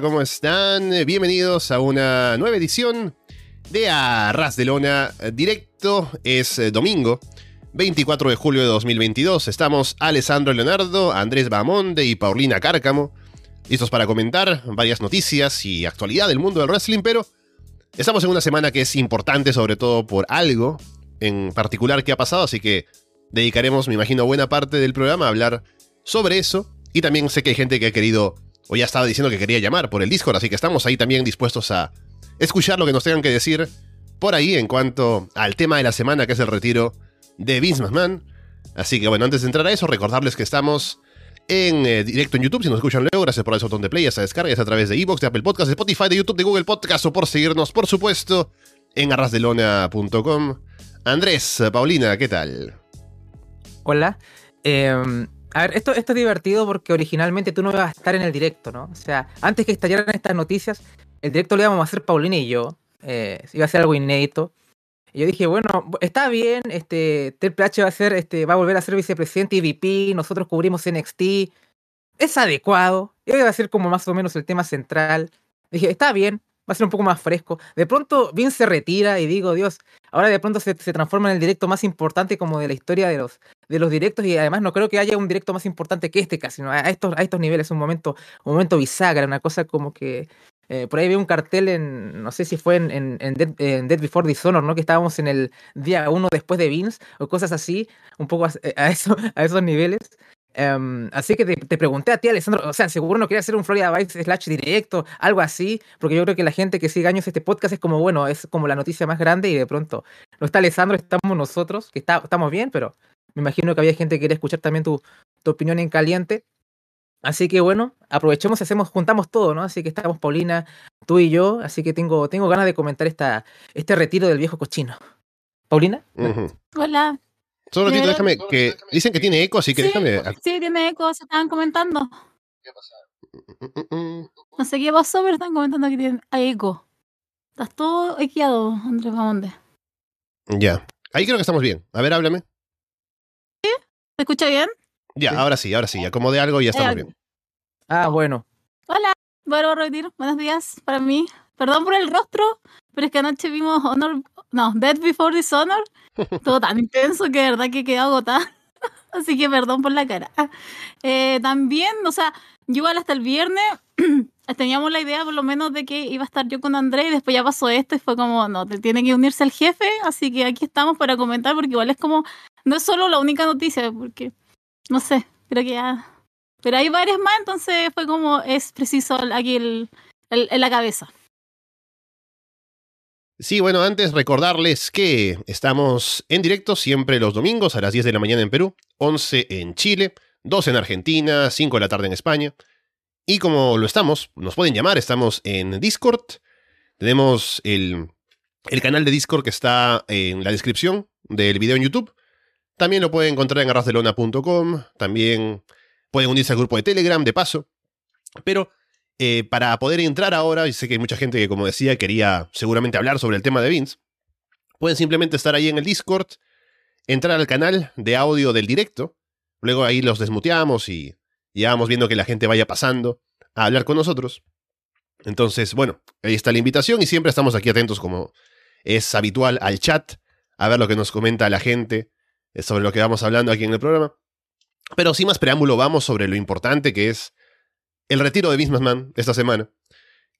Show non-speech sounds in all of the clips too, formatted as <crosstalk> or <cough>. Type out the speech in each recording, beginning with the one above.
¿cómo están? Bienvenidos a una nueva edición de Arras de Lona Directo. Es eh, domingo, 24 de julio de 2022. Estamos Alessandro Leonardo, Andrés Bamonde y Paulina Cárcamo, listos para comentar varias noticias y actualidad del mundo del wrestling, pero estamos en una semana que es importante sobre todo por algo en particular que ha pasado, así que dedicaremos, me imagino, buena parte del programa a hablar sobre eso. Y también sé que hay gente que ha querido, o ya estaba diciendo que quería llamar por el Discord, así que estamos ahí también dispuestos a escuchar lo que nos tengan que decir por ahí en cuanto al tema de la semana, que es el retiro de Vince McMahon. Así que bueno, antes de entrar a eso, recordarles que estamos en eh, directo en YouTube, si nos escuchan luego, gracias por el botón de play, esa descarga, es a través de Evox, de Apple Podcast, de Spotify, de YouTube, de Google Podcast o por seguirnos, por supuesto, en arrasdelona.com. Andrés, Paulina, ¿qué tal? Hola. Em, a ver, esto, es divertido porque originalmente tú no ibas a estar en el directo, ¿no? O sea, antes que estallaran estas noticias, el directo lo íbamos a hacer Paulina y yo. Eh, iba a ser algo inédito. Y yo dije, bueno, está bien, este, Triple H va a ser, este, va a volver a ser vicepresidente y VP, nosotros cubrimos NXT. Es adecuado. Iba a ser como más o menos el tema central. Dije, está bien, va a ser un poco más fresco. De pronto Vince se retira y digo, Dios, ahora de pronto se, transforma en el directo más importante como de la historia de los, de los directos y además no creo que haya un directo más importante que este casi, ¿no? A estos, a estos niveles, un momento, un momento bisagra, una cosa como que... Eh, por ahí vi un cartel en, no sé si fue en, en, Dead, Before Dishonor, ¿no? Que estábamos en el día uno después de Vince o cosas así, un poco a, a, eso, <laughs> a esos niveles. Um, así que te, te, pregunté a ti, Alessandro, o sea, seguro no quería hacer un Florida Vice slash directo, algo así, porque yo creo que la gente que sigue años este podcast es como, bueno, es como la noticia más grande y de pronto no está Alessandro, estamos nosotros, que está, estamos bien, pero me imagino que había gente que quería escuchar también tu, tu opinión en caliente. Así que bueno, aprovechemos y hacemos, juntamos todo, ¿no? Así que estamos Paulina, tú y yo, así que tengo, tengo ganas de comentar esta, este retiro del viejo cochino. ¿Paulina? Uh -huh. Hola. Solo ratito, déjame que. Dicen que tiene eco, así que sí, déjame. Sí, tiene eco, se estaban comentando. ¿Qué pasa? No sé qué pasó, pero están comentando que tiene, eco. Estás todo equeado, Andrés Mamonde. Ya. Ahí creo que estamos bien. A ver, háblame. ¿Se escucha bien? Ya, sí. ahora sí, ahora sí. Acomodé algo y ya estamos bien. Ah, bueno. Hola, bueno, Retiro. Buenos días para mí. Perdón por el rostro, pero es que anoche vimos Honor, no, Dead Before Dishonor. <laughs> Todo tan intenso que de verdad que quedé agotada. <laughs> Así que perdón por la cara. Eh, también, o sea, yo igual hasta el viernes <clears throat> teníamos la idea por lo menos de que iba a estar yo con André y después ya pasó esto y fue como, no, te tiene que unirse el jefe, así que aquí estamos para comentar porque igual es como, no es solo la única noticia, porque, no sé, creo que ya... Pero hay varias más, entonces fue como, es preciso aquí el, en la cabeza. Sí, bueno, antes recordarles que estamos en directo siempre los domingos a las 10 de la mañana en Perú, 11 en Chile, 2 en Argentina, 5 de la tarde en España. Y como lo estamos, nos pueden llamar, estamos en Discord. Tenemos el, el canal de Discord que está en la descripción del video en YouTube. También lo pueden encontrar en arrasdelona.com. También pueden unirse al grupo de Telegram, de paso. Pero eh, para poder entrar ahora, y sé que hay mucha gente que, como decía, quería seguramente hablar sobre el tema de Vince, pueden simplemente estar ahí en el Discord, entrar al canal de audio del directo, luego ahí los desmuteamos y, y vamos viendo que la gente vaya pasando a hablar con nosotros. Entonces, bueno, ahí está la invitación y siempre estamos aquí atentos como es habitual al chat, a ver lo que nos comenta la gente sobre lo que vamos hablando aquí en el programa. Pero sin más preámbulo, vamos sobre lo importante que es el retiro de McMahon esta semana,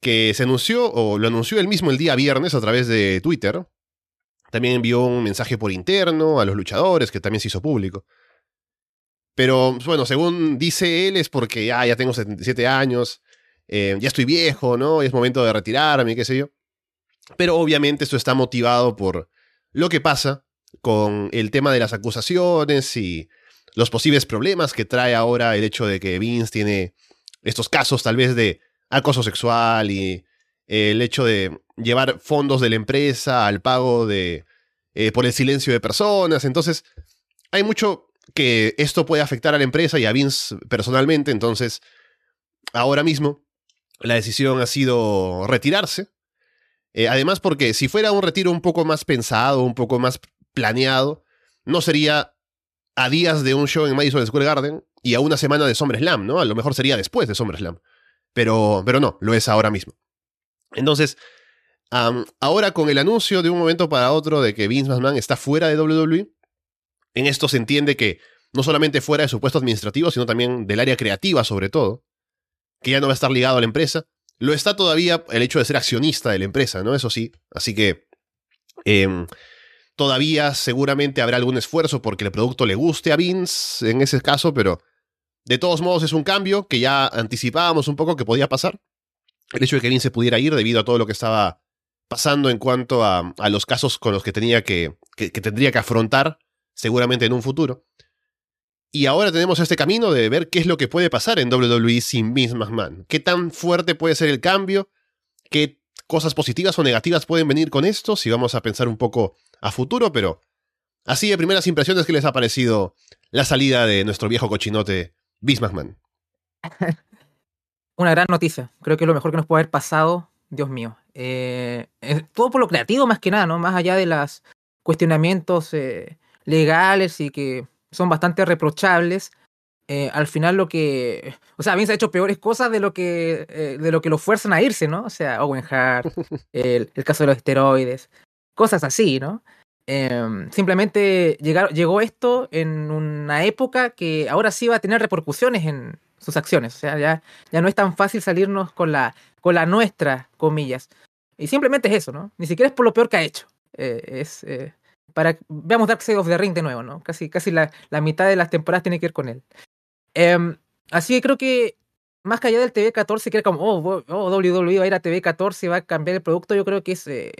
que se anunció, o lo anunció él mismo el día viernes a través de Twitter. También envió un mensaje por interno a los luchadores, que también se hizo público. Pero bueno, según dice él, es porque ya, ya tengo 77 años, eh, ya estoy viejo, ¿no? Y es momento de retirarme, qué sé yo. Pero obviamente esto está motivado por lo que pasa con el tema de las acusaciones y los posibles problemas que trae ahora el hecho de que Vince tiene estos casos tal vez de acoso sexual y el hecho de llevar fondos de la empresa al pago de eh, por el silencio de personas. Entonces, hay mucho que esto puede afectar a la empresa y a Vince personalmente. Entonces, ahora mismo la decisión ha sido retirarse. Eh, además, porque si fuera un retiro un poco más pensado, un poco más planeado, no sería a días de un show en Madison Square Garden y a una semana de SummerSlam, ¿no? A lo mejor sería después de SummerSlam. pero, pero no, lo es ahora mismo. Entonces, ahora con el anuncio de un momento para otro de que Vince McMahon está fuera de WWE, en esto se entiende que no solamente fuera de su puesto administrativo, sino también del área creativa sobre todo, que ya no va a estar ligado a la empresa. Lo está todavía el hecho de ser accionista de la empresa, ¿no? Eso sí. Así que em, todavía seguramente habrá algún esfuerzo porque el producto le guste a Vince en ese caso, pero de todos modos es un cambio que ya anticipábamos un poco que podía pasar. El hecho de que Vince pudiera ir debido a todo lo que estaba pasando en cuanto a, los casos con los que tenía que, que tendría que afrontar seguramente en un futuro. Y ahora tenemos este camino de ver qué es lo que puede pasar en WWE sin Vince McMahon. ¿Qué tan fuerte puede ser el cambio? ¿Qué cosas positivas o negativas pueden venir con esto? Si vamos a pensar un poco a futuro, pero así de primeras impresiones, ¿qué les ha parecido la salida de nuestro viejo cochinote McMahon? <laughs> Una gran noticia. Creo que es lo mejor que nos puede haber pasado. Dios mío. Eh, todo por lo creativo más que nada, ¿no? Más allá de los cuestionamientos eh, legales y que son bastante reprochables. Eh, al final lo que, o sea, Vince ha hecho peores cosas de lo que eh, de lo que lo fuerzan a irse, ¿no? O sea, Owen Hart, <laughs> el, el caso de los esteroides, cosas así, ¿no? Em, simplemente llegó esto en una época que ahora sí va a tener repercusiones en sus acciones. O sea, ya, ya no es tan fácil salirnos con la, con la nuestra, comillas. Y simplemente es eso, ¿no? Ni siquiera es por lo peor que ha hecho. Eh, es, para veamos Dark Side of the Ring de nuevo, ¿no? Casi, casi la, la mitad de las temporadas tiene que ver con él. Em, así que creo que más que allá del TV14, que era como, oh, oh, WWE va a ir a TV14, va a cambiar el producto, yo creo que es eh,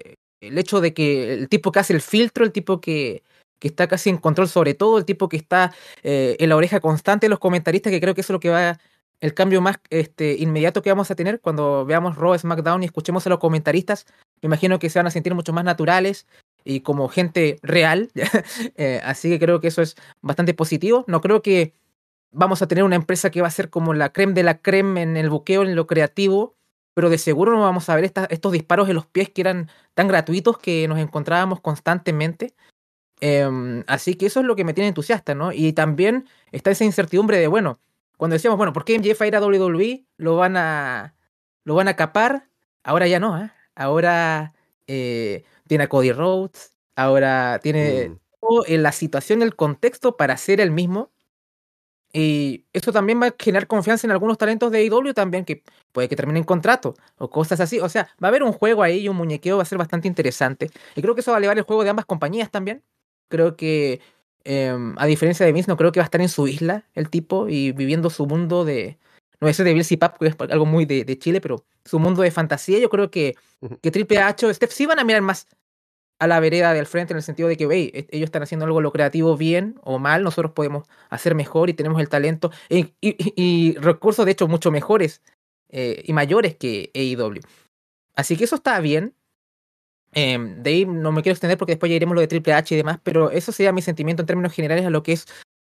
el hecho de que el tipo que hace el filtro, el tipo que, que está casi en control sobre todo, el tipo que está eh, en la oreja constante de los comentaristas, que creo que eso es lo que va el cambio más este, inmediato que vamos a tener cuando veamos Raw, SmackDown y escuchemos a los comentaristas. Me imagino que se van a sentir mucho más naturales, y como gente real. <laughs> Eh, así que creo que eso es bastante positivo. No creo que vamos a tener una empresa que va a ser como la creme de la creme en el buqueo, en lo creativo, pero de seguro no vamos a ver estos disparos en los pies que eran tan gratuitos que nos encontrábamos constantemente. Em, así que eso es lo que me tiene entusiasta, ¿no? Y también está esa incertidumbre de, bueno, cuando decíamos, bueno, ¿por qué MJF va a ir a WWE? Lo van a, lo van a capar. Ahora ya no, ¿eh? Ahora eh, tiene a Cody Rhodes, ahora tiene mm. en la situación, el contexto para ser el mismo. Y esto también va a generar confianza en algunos talentos de AEW también, que puede que terminen contrato o cosas así. O sea, va a haber un juego ahí y un muñequeo va a ser bastante interesante. Y creo que eso va a elevar el juego de ambas compañías también. Creo que, em, a diferencia de Vince, no creo que va a estar en su isla el tipo y viviendo su mundo de, no es de Bill Pap, que es algo muy de, de, Chile, pero su mundo de fantasía, yo creo que, que Triple H o Steph sí van a mirar más a la vereda del frente en el sentido de que hey, e, ellos están haciendo algo lo creativo bien o mal, nosotros podemos hacer mejor y tenemos el talento y, y, recursos de hecho mucho mejores eh, y mayores que AEW. Así que eso está bien. Em, de ahí no me quiero extender porque después ya iremos lo de Triple H y demás, pero eso sería mi sentimiento en términos generales a lo que es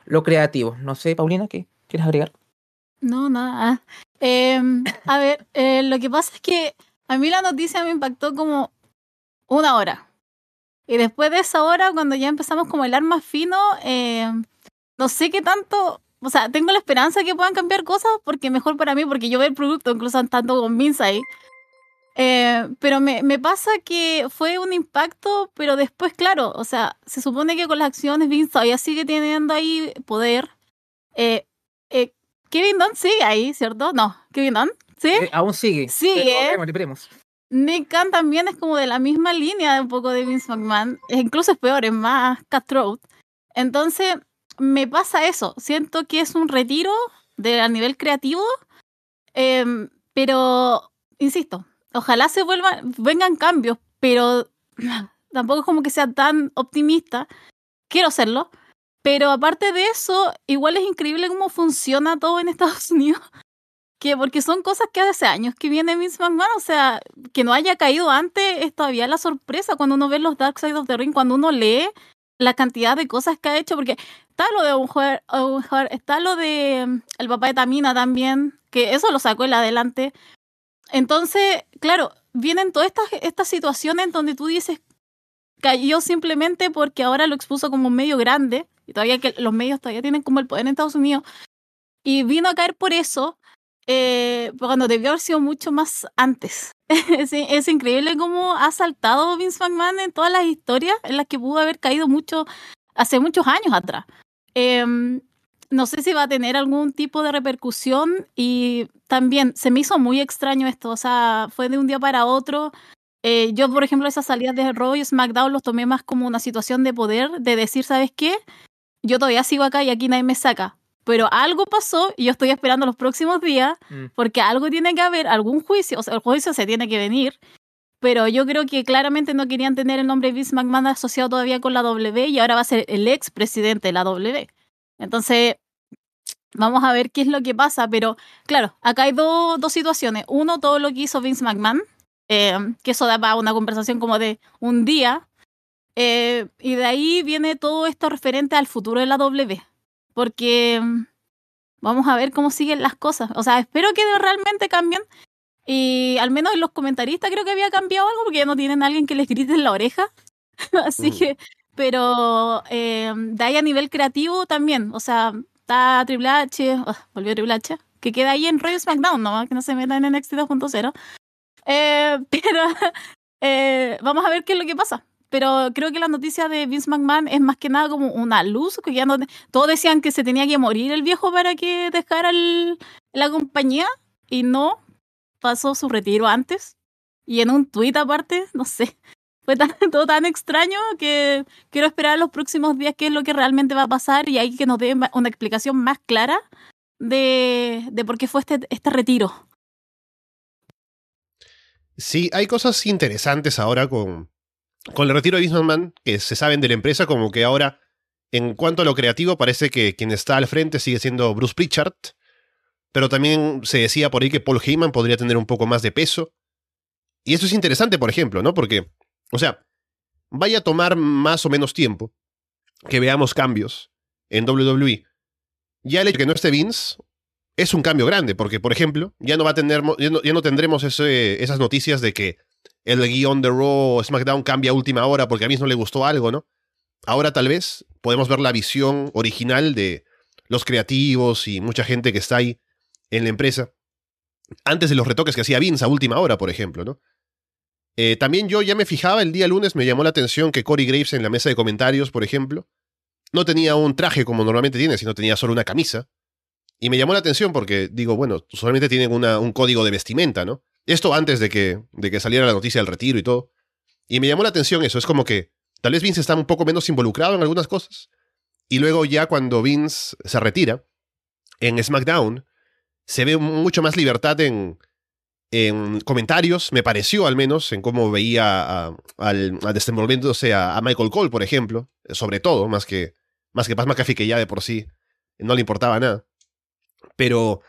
lo creativo. No sé, Paulina, ¿qué quieres agregar? No, nada. Em, a ver, eh, lo que pasa es que a mí la noticia me impactó como una hora. Y después de esa hora, cuando ya empezamos como el arma fino, eh, no sé qué tanto, o sea, tengo la esperanza de que puedan cambiar cosas porque mejor para mí, porque yo veo el producto incluso tanto con Vince ahí. Eh, pero me, me, pasa que fue un impacto, pero después, claro, o sea, se supone que con las acciones Vince todavía sigue teniendo ahí poder. Eh, Kevin Dunn sigue ahí, ¿cierto? No, Kevin Dunn, ¿sí? Eh, aún sigue. Sigue. Nick Khan también es como de la misma línea de un poco de Vince McMahon. Incluso es peor, es más cutthroat. Entonces, me pasa eso. Siento que es un retiro de, a nivel creativo. Em, pero, insisto, ojalá se vuelvan, vengan cambios, pero <laughs> tampoco es como que sea tan optimista. Quiero serlo, pero aparte de eso, igual es increíble cómo funciona todo en Estados <laughs> Unidos. Que porque son cosas que hace años que viene Vince McMahon, o sea, que no haya caído antes es todavía la sorpresa cuando uno ve los Dark Side of the Ring, cuando uno lee la cantidad de cosas que ha hecho, porque está lo de jugador, está lo de mm, el papá de Tamina también, que eso lo sacó él adelante. Entonces, claro, vienen todas estas, estas situaciones donde tú dices, cayó simplemente porque ahora lo expuso como un medio grande, y todavía que los medios todavía tienen como el poder en Estados Unidos, y vino a caer por eso, eh, cuando debió haber sido mucho más antes. <laughs> es, es, increíble cómo ha saltado Vince McMahon en todas las historias en las que pudo haber caído mucho hace muchos años atrás. Eh, no sé si va a tener algún tipo de repercusión y también se me hizo muy extraño esto, o sea, fue de un día para otro. Eh, yo, por ejemplo, esas salidas de Raw y SmackDown los tomé más como una situación de poder, de decir, ¿sabes qué? Yo todavía sigo acá y aquí nadie me saca. Pero algo pasó y yo estoy esperando los próximos días mm. porque algo tiene que haber, algún juicio, o sea, el juicio se tiene que venir. Pero yo creo que claramente no querían tener el nombre Vince McMahon asociado todavía con la W y ahora va a ser el ex presidente de la W. Entonces, vamos a ver qué es lo que pasa. Pero claro, acá hay dos situaciones. Uno, todo lo que hizo Vince McMahon, eh, que eso da para una conversación como de un día. Eh, y de ahí viene todo esto referente al futuro de la W. Porque mm, vamos a ver cómo siguen las cosas. O sea, espero que realmente cambien. Y al menos en los comentaristas creo que había cambiado algo porque ya no tienen a alguien que les grite en la oreja. <laughs> Así mm. que pero eh, de ahí a nivel creativo también, o sea, está Triple H, oh, volvió Triple H, que queda ahí en Royal SmackDown, ¿no? Que no se meta en NXT 2.0. Eh, <laughs> pero eh, vamos a ver qué es lo que pasa. Pero creo que la noticia de Vince McMahon es más que nada como una luz, que ya no, todos decían que se tenía que morir el viejo para que dejara la compañía y no, pasó su retiro antes. Y en un tuit aparte, no sé, <laughs> fue todo tan extraño que quiero esperar los próximos días qué es lo que realmente va a pasar y hay que nos dé una explicación más clara de, de por qué fue este, este retiro. Sí, hay cosas interesantes ahora con, con el retiro de Bismarck que se saben de la empresa, como que ahora, en cuanto a lo creativo, parece que quien está al frente sigue siendo Bruce Pritchard, pero también se decía por ahí que Paul Heyman podría tener un poco más de peso. Y eso es interesante, por ejemplo, ¿no? Porque o sea, vaya a tomar más o menos tiempo que veamos cambios en WWE. Ya el hecho de que no esté Vince es un cambio grande, porque, por ejemplo, ya no, va a tener, ya no, tendremos esas noticias de que el guion de Raw o SmackDown cambia a última hora porque a Vince no le gustó algo, ¿no? Ahora tal vez podemos ver la visión original de los creativos y mucha gente que está ahí en la empresa, antes de los retoques que hacía Vince a última hora, por ejemplo, ¿no? Eh, también yo ya me fijaba el día lunes, me llamó la atención que Corey Graves en la mesa de comentarios, por ejemplo, no tenía un traje como normalmente tiene, sino tenía solo una camisa. Y me llamó la atención porque digo, bueno, solamente tienen un código de vestimenta, ¿no? Esto antes de que, de que saliera la noticia del retiro y todo. Y me llamó la atención eso, es como que tal vez Vince está un poco menos involucrado en algunas cosas. Y luego ya cuando Vince se retira, en SmackDown, se ve mucho más libertad en, en comentarios, me pareció al menos, en cómo veía al, desenvolviéndose a, Michael Cole, por ejemplo, sobre todo, más que, más que Paz McAfee, que ya de por sí no le importaba nada. Pero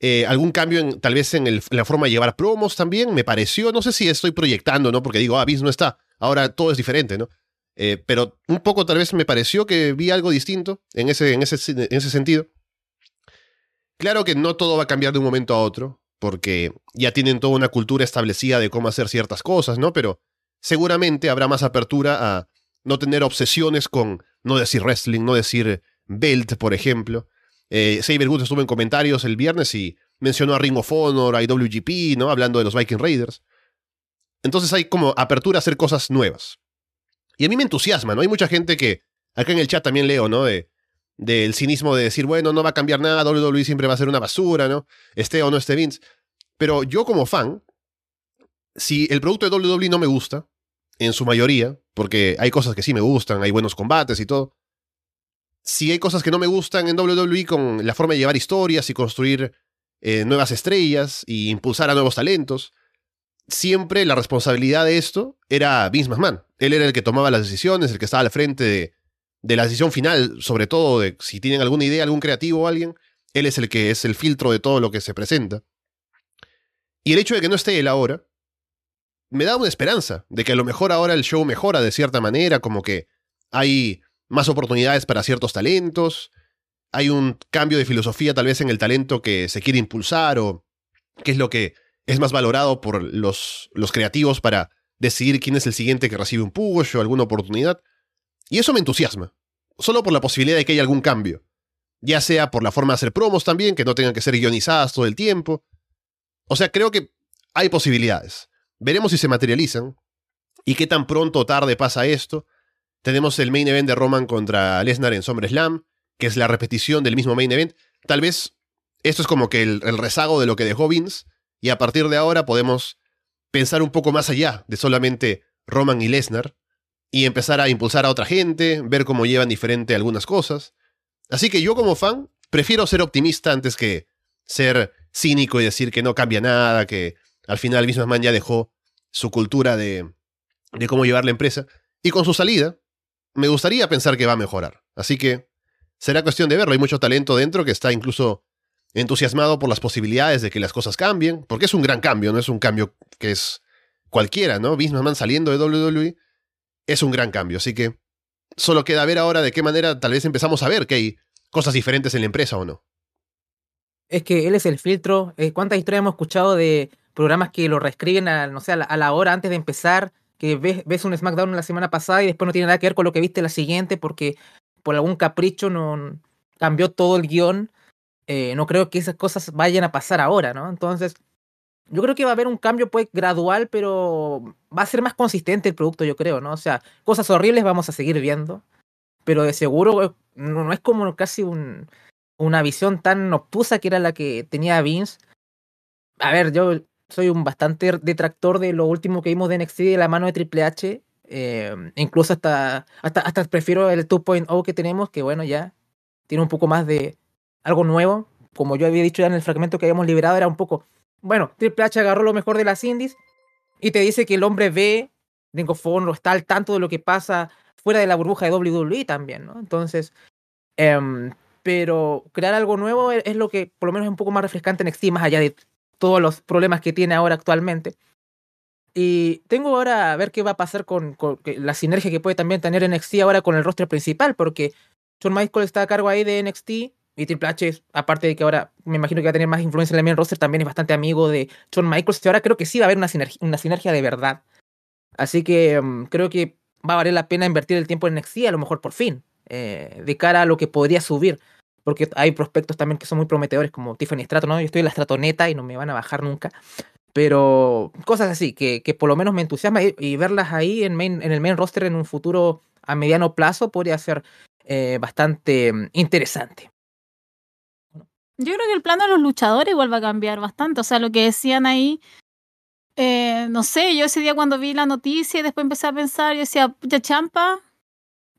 eh, algún cambio en, tal vez en, la forma de llevar promos también, me pareció, no sé si estoy proyectando, ¿no? Porque digo, ah, Vince no está, ahora todo es diferente, ¿no? Eh, pero un poco tal vez me pareció que vi algo distinto en ese, en, ese, en ese sentido. Claro que no todo va a cambiar de un momento a otro, porque ya tienen toda una cultura establecida de cómo hacer ciertas cosas, ¿no? Pero seguramente habrá más apertura a no tener obsesiones con no decir wrestling, no decir belt, por ejemplo. Eh, Saber Good estuvo en comentarios el viernes y mencionó a Ring of Honor, a IWGP, ¿no? Hablando de los Viking Raiders. Entonces hay como apertura a hacer cosas nuevas. Y a mí me entusiasma, ¿no? Hay mucha gente que, acá en el chat también leo, ¿no? De, del cinismo de decir, bueno, no va a cambiar nada, WWE siempre va a ser una basura, ¿no? Esté o no esté Vince. Pero yo como fan, si el producto de WWE no me gusta, en su mayoría, porque hay cosas que sí me gustan, hay buenos combates y todo, si hay cosas que no me gustan en WWE con la forma de llevar historias y construir eh, nuevas estrellas y impulsar a nuevos talentos, siempre la responsabilidad de esto era Vince McMahon. Él era el que tomaba las decisiones, el que estaba al frente de, la decisión final, sobre todo de si tienen alguna idea, algún creativo o alguien, él es el que es el filtro de todo lo que se presenta. Y el hecho de que no esté él ahora, me da una esperanza de que a lo mejor ahora el show mejora de cierta manera, como que hay más oportunidades para ciertos talentos, hay un cambio de filosofía tal vez en el talento que se quiere impulsar o qué es lo que es más valorado por los, los creativos para decidir quién es el siguiente que recibe un push o alguna oportunidad. Y eso me entusiasma, solo por la posibilidad de que haya algún cambio. ya sea por la forma de hacer promos también, que no tengan que ser guionizadas todo el tiempo. O sea, creo que hay posibilidades. Veremos si se materializan y qué tan pronto o tarde pasa esto. Tenemos el main event de Roman contra Lesnar en SummerSlam, que es la repetición del mismo main event. Tal vez esto es como que el, rezago de lo que dejó Vince, y a partir de ahora podemos pensar un poco más allá de solamente Roman y Lesnar, y empezar a impulsar a otra gente, ver cómo llevan diferente algunas cosas. Así que yo como fan prefiero ser optimista antes que ser cínico y decir que no cambia nada, que al final Vince McMahon ya dejó su cultura de, de cómo llevar la empresa. Y con su salida, me gustaría pensar que va a mejorar. Así que será cuestión de verlo. Hay mucho talento dentro que está incluso entusiasmado por las posibilidades de que las cosas cambien, porque es un gran cambio, no es un cambio que es cualquiera, ¿no? Vince saliendo de WWE es un gran cambio, así que solo queda ver ahora de qué manera tal vez empezamos a ver que hay cosas diferentes en la empresa o no. Es que él es el filtro. Eh, ¿Cuántas historias hemos escuchado de programas que lo reescriben no sé, a la, hora antes de empezar? Que ves, ves un SmackDown la semana pasada y después no tiene nada que ver con lo que viste la siguiente porque por algún capricho no cambió todo el guion. Eh, no creo que esas cosas vayan a pasar ahora, ¿no? Entonces, yo creo que va a haber un cambio pues gradual, pero va a ser más consistente el producto, yo creo, ¿no? O sea, cosas horribles vamos a seguir viendo, pero de seguro eh, no, es como casi un, una visión tan obtusa que era la que tenía Vince. A ver, yo soy un bastante detractor de lo último que vimos de NXT de la mano de Triple H. Eh, incluso hasta, hasta, hasta prefiero el 2.0 que tenemos, que bueno, ya tiene un poco más de algo nuevo. Como yo había dicho ya en el fragmento que habíamos liberado, era un poco bueno, Triple H agarró lo mejor de las indies y te dice que el hombre ve, Ring of está al tanto de lo que pasa fuera de la burbuja de WWE también, ¿no? Entonces, em, pero crear algo nuevo es, lo que por lo menos es un poco más refrescante en NXT, más allá de todos los problemas que tiene ahora actualmente. Y tengo ahora a ver qué va a pasar con, la sinergia que puede también tener NXT ahora con el roster principal, porque Shawn Michaels está a cargo ahí de NXT, y Triple H, aparte de que ahora me imagino que va a tener más influencia en el roster, también es bastante amigo de Shawn Michaels. Y ahora creo que sí va a haber una sinergia, una sinergia de verdad. Así que mm, creo que va a valer la pena invertir el tiempo en NXT, a lo mejor por fin, eh, de cara a lo que podría subir. Porque hay prospectos también que son muy prometedores, como Tiffany Strato, ¿no? Yo estoy en la Stratoneta y no me van a bajar nunca. Pero cosas así, que, que por lo menos me entusiasma y, verlas ahí en, en el main roster en un futuro a mediano plazo podría ser eh, bastante mm, interesante. Yo creo que el plano de los luchadores igual va a cambiar bastante. O sea, lo que decían ahí, eh, no sé, yo ese día cuando vi la noticia y después empecé a pensar, yo decía, pucha champa,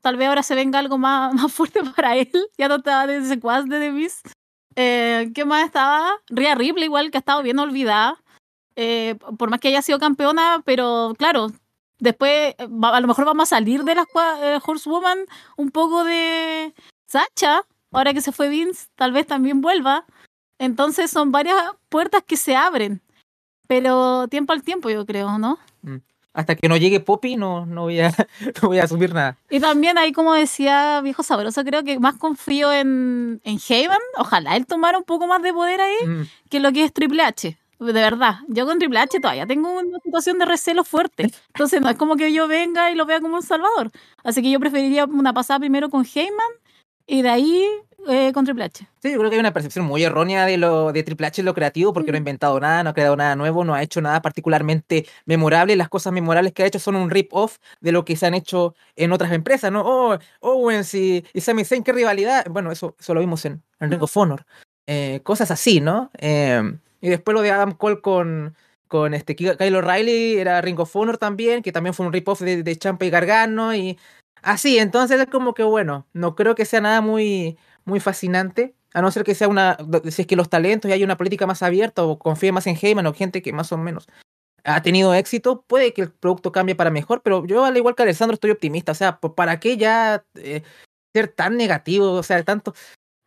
tal vez ahora se venga algo más, <laughs> más fuerte para él. Ya no estaba de ese cuas de The eh, ¿Qué más estaba? Rhea Ripley igual, que ha estado bien olvidada. Eh, por más que haya sido campeona, pero claro, después a lo mejor vamos a salir de las Horsewoman un poco de Sacha, ahora que se fue Vince, tal vez también vuelva. Entonces son varias puertas que se abren, pero tiempo al tiempo yo creo, ¿no? Mm. Hasta que no llegue Poppy no, no, voy a, <laughs> no voy a subir nada. Y también ahí, como decía Viejo Sabroso, creo que más confío en, en Heyman. Ojalá él tomara un poco más de poder ahí mm. que lo que es Triple H. De verdad, yo con Triple H todavía tengo una situación de recelo fuerte. Entonces no es como que yo venga y lo vea como un salvador. Así que yo preferiría una pasada primero con Heyman y de ahí eh, con Triple H. Sí, yo creo que hay una percepción muy errónea de lo de Triple H en lo creativo, porque no ha mm. inventado nada, no ha creado nada nuevo, no ha hecho nada particularmente memorable. Las cosas memorables que ha hecho son un rip-off de lo que se han hecho en otras empresas, ¿no? Oh, Owens y, y Sami Zayn, qué rivalidad. Bueno, eso, eso lo vimos en, en Ring of Honor. Eh, cosas así, ¿no? Eh, y después lo de Adam Cole con, con este Kyle O'Reilly, era Ring of Honor también, que también fue un rip-off de, de Champa y Gargano, y así, entonces es como que bueno, no creo que sea nada muy muy fascinante, a no ser que sea una, si es que los talentos y hay una política más abierta o confíe más en Heyman o gente que más o menos ha tenido éxito, puede que el producto cambie para mejor, pero yo al igual que Alessandro estoy optimista, o sea, ¿para qué ya eh, ser tan negativo? O sea, tanto,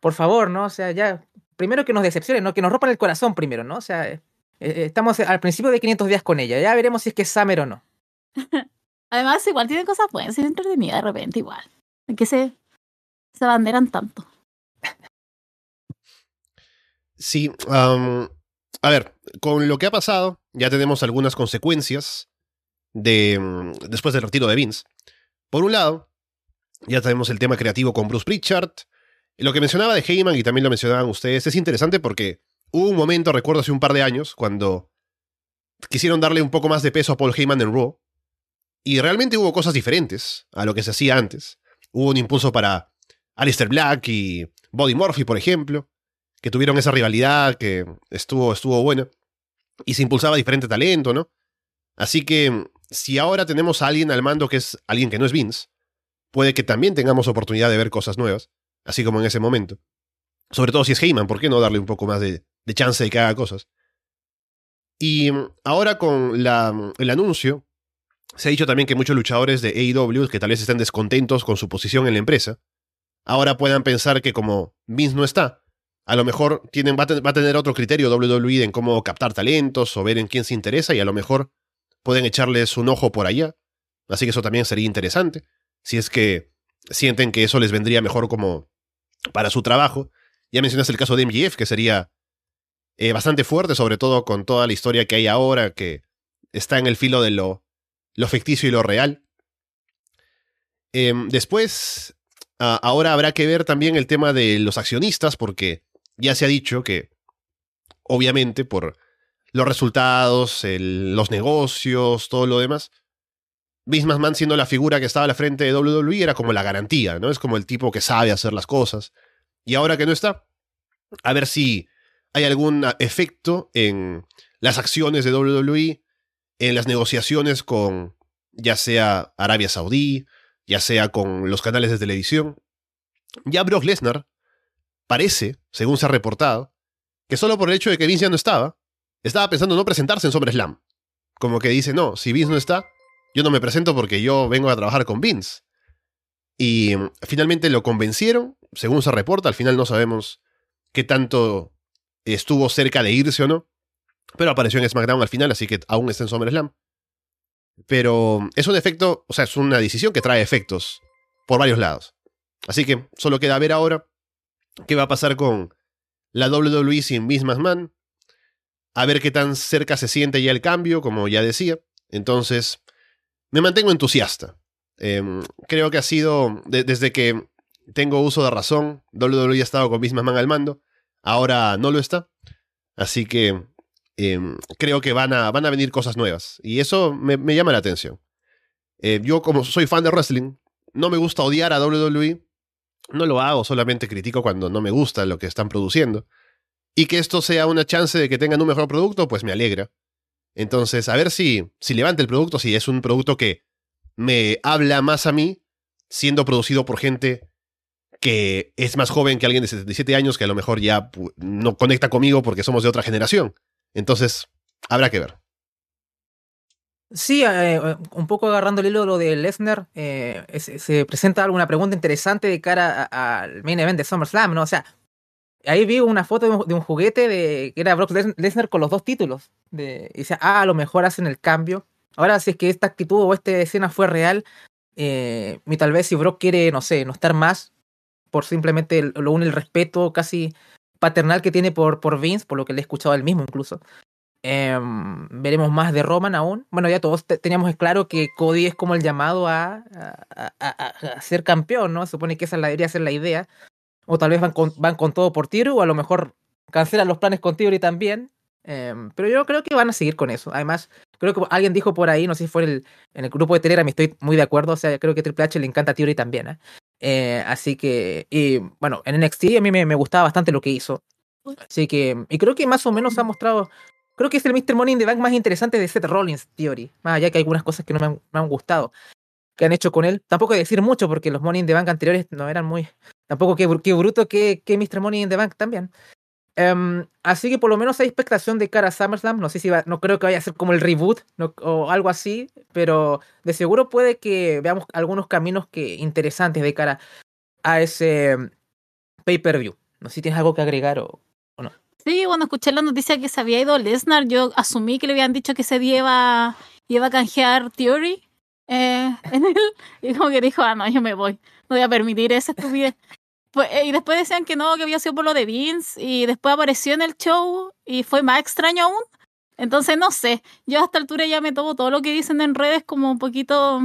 por favor, ¿no? O sea, ya, primero que nos decepcione, ¿no? Que nos rompan el corazón primero, ¿no? O sea, eh, eh, estamos al principio de 500 días con ella, ya veremos si es que es Summer o no. <laughs> Además, igual tiene cosas buenas, ser entretenida de repente igual. que se, se banderan tanto. Sí, a ver, con lo que ha pasado, ya tenemos algunas consecuencias de, mm, después del retiro de Vince. Por un lado, ya tenemos el tema creativo con Bruce Pritchard, Lo que mencionaba de Heyman y también lo mencionaban ustedes es interesante porque hubo un momento, recuerdo hace un par de años, cuando quisieron darle un poco más de peso a Paul Heyman en Raw. Y realmente hubo cosas diferentes a lo que se hacía antes. Hubo un impulso para Alistair Black y Body Murphy, por ejemplo, que tuvieron esa rivalidad que estuvo, estuvo buena. Y se impulsaba diferente talento, ¿no? Así que si ahora tenemos a alguien al mando que es alguien que no es Vince, puede que también tengamos oportunidad de ver cosas nuevas, así como en ese momento. Sobre todo si es Heyman, ¿por qué no darle un poco más de, de chance de que haga cosas? Y ahora con la, el anuncio se ha dicho también que muchos luchadores de AEW, que tal vez estén descontentos con su posición en la empresa, ahora puedan pensar que como Vince no está, a lo mejor tienen, va, a tener otro criterio WWE en cómo captar talentos o ver en quién se interesa y a lo mejor pueden echarles un ojo por allá. Así que eso también sería interesante, si es que sienten que eso les vendría mejor como para su trabajo. Ya mencionaste el caso de MGF, que sería eh, bastante fuerte, sobre todo con toda la historia que hay ahora, que está en el filo de lo lo ficticio y lo real. Em, después, ahora habrá que ver también el tema de los accionistas, porque ya se ha dicho que, obviamente, por los resultados, los negocios, todo lo demás, Vince McMahon siendo la figura que estaba a la frente de WWE era como la garantía, ¿no? Es como el tipo que sabe hacer las cosas. Y ahora que no está, a ver si hay algún efecto en las acciones de WWE, en las negociaciones con ya sea Arabia Saudí, ya sea con los canales de televisión. Ya Brock Lesnar parece, según se ha reportado, que solo por el hecho de que Vince ya no estaba, estaba pensando no presentarse en SummerSlam. Como que dice, no, si Vince no está, yo no me presento porque yo vengo a trabajar con Vince. Y mm, finalmente lo convencieron, según se reporta, al final no sabemos qué tanto estuvo cerca de irse o no. Pero apareció en SmackDown al final, así que aún está en SummerSlam. Pero es un efecto, o sea, es una decisión que trae efectos por varios lados. Así que solo queda ver ahora qué va a pasar con la WWE sin Vince McMahon. A ver qué tan cerca se siente ya el cambio, como ya decía. Entonces, me mantengo entusiasta. Em, creo que ha sido, desde que tengo uso de razón, WWE ha estado con Vince McMahon al mando. Ahora no lo está. Así que Em, creo que van a, van a venir cosas nuevas. Y eso me, llama la atención. Eh, yo como soy fan de wrestling, no me gusta odiar a WWE. No lo hago, solamente critico cuando no me gusta lo que están produciendo. Y que esto sea una chance de que tengan un mejor producto, pues me alegra. Entonces, a ver si, si levanta el producto, si es un producto que me habla más a mí, siendo producido por gente que es más joven que alguien de 77 años, que a lo mejor ya no conecta conmigo porque somos de otra generación. Entonces, habrá que ver. Sí, eh, eh, un poco agarrando el hilo lo de Lesnar, eh, se presenta alguna pregunta interesante de cara al main event de SummerSlam, ¿no? O sea, ahí vi una foto de un, juguete de que era Brock Lesnar con los dos títulos. De, y dice, ah, a lo mejor hacen el cambio. Ahora, si es que esta actitud o esta escena fue real, y tal vez si Brock quiere, no sé, no estar más por simplemente lo une el respeto casi paternal que tiene por, por Vince, por lo que le he escuchado él mismo incluso. Em, veremos más de Roman aún. Bueno, ya todos teníamos claro que Cody es como el llamado a, a, ser campeón, ¿no? Se supone que esa debería ser la idea. O tal vez van con, van con todo por tiro, o a lo mejor cancelan los planes con Theory también. Em, pero yo creo que van a seguir con eso. Además, creo que alguien dijo por ahí, no sé si fue en el, en el grupo de Telegram, estoy muy de acuerdo. O sea, creo que Triple H le encanta a Theory también. ¿eh? Eh, así que, y bueno, en NXT a mí me, gustaba bastante lo que hizo. Así que, y creo que más o menos ha mostrado, creo que es el Mr. Money in the Bank más interesante de Seth Rollins Theory, más allá que hay algunas cosas que no me han, gustado que han hecho con él. Tampoco decir mucho porque los Money in the Bank anteriores no eran muy, tampoco que, bruto que, que Mr. Money in the Bank también. Em, así que por lo menos hay expectación de cara a SummerSlam. No sé si va, no creo que vaya a ser como el reboot o algo así, pero de seguro puede que veamos algunos caminos que interesantes de cara a ese em, pay-per-view. No sé si tienes algo que agregar o, no. Sí, cuando escuché la noticia que se había ido Lesnar, yo asumí que le habían dicho que se iba, iba a canjear Theory eh, <laughs> en él. Y como que dijo, ah, no, yo me voy. No voy a permitir esa estupidez. Pues, eh, y después decían que no, que había sido por lo de Vince, y después apareció en el show y fue más extraño aún. Entonces, no sé, yo a esta altura ya me tomo todo lo que dicen en redes como un poquito...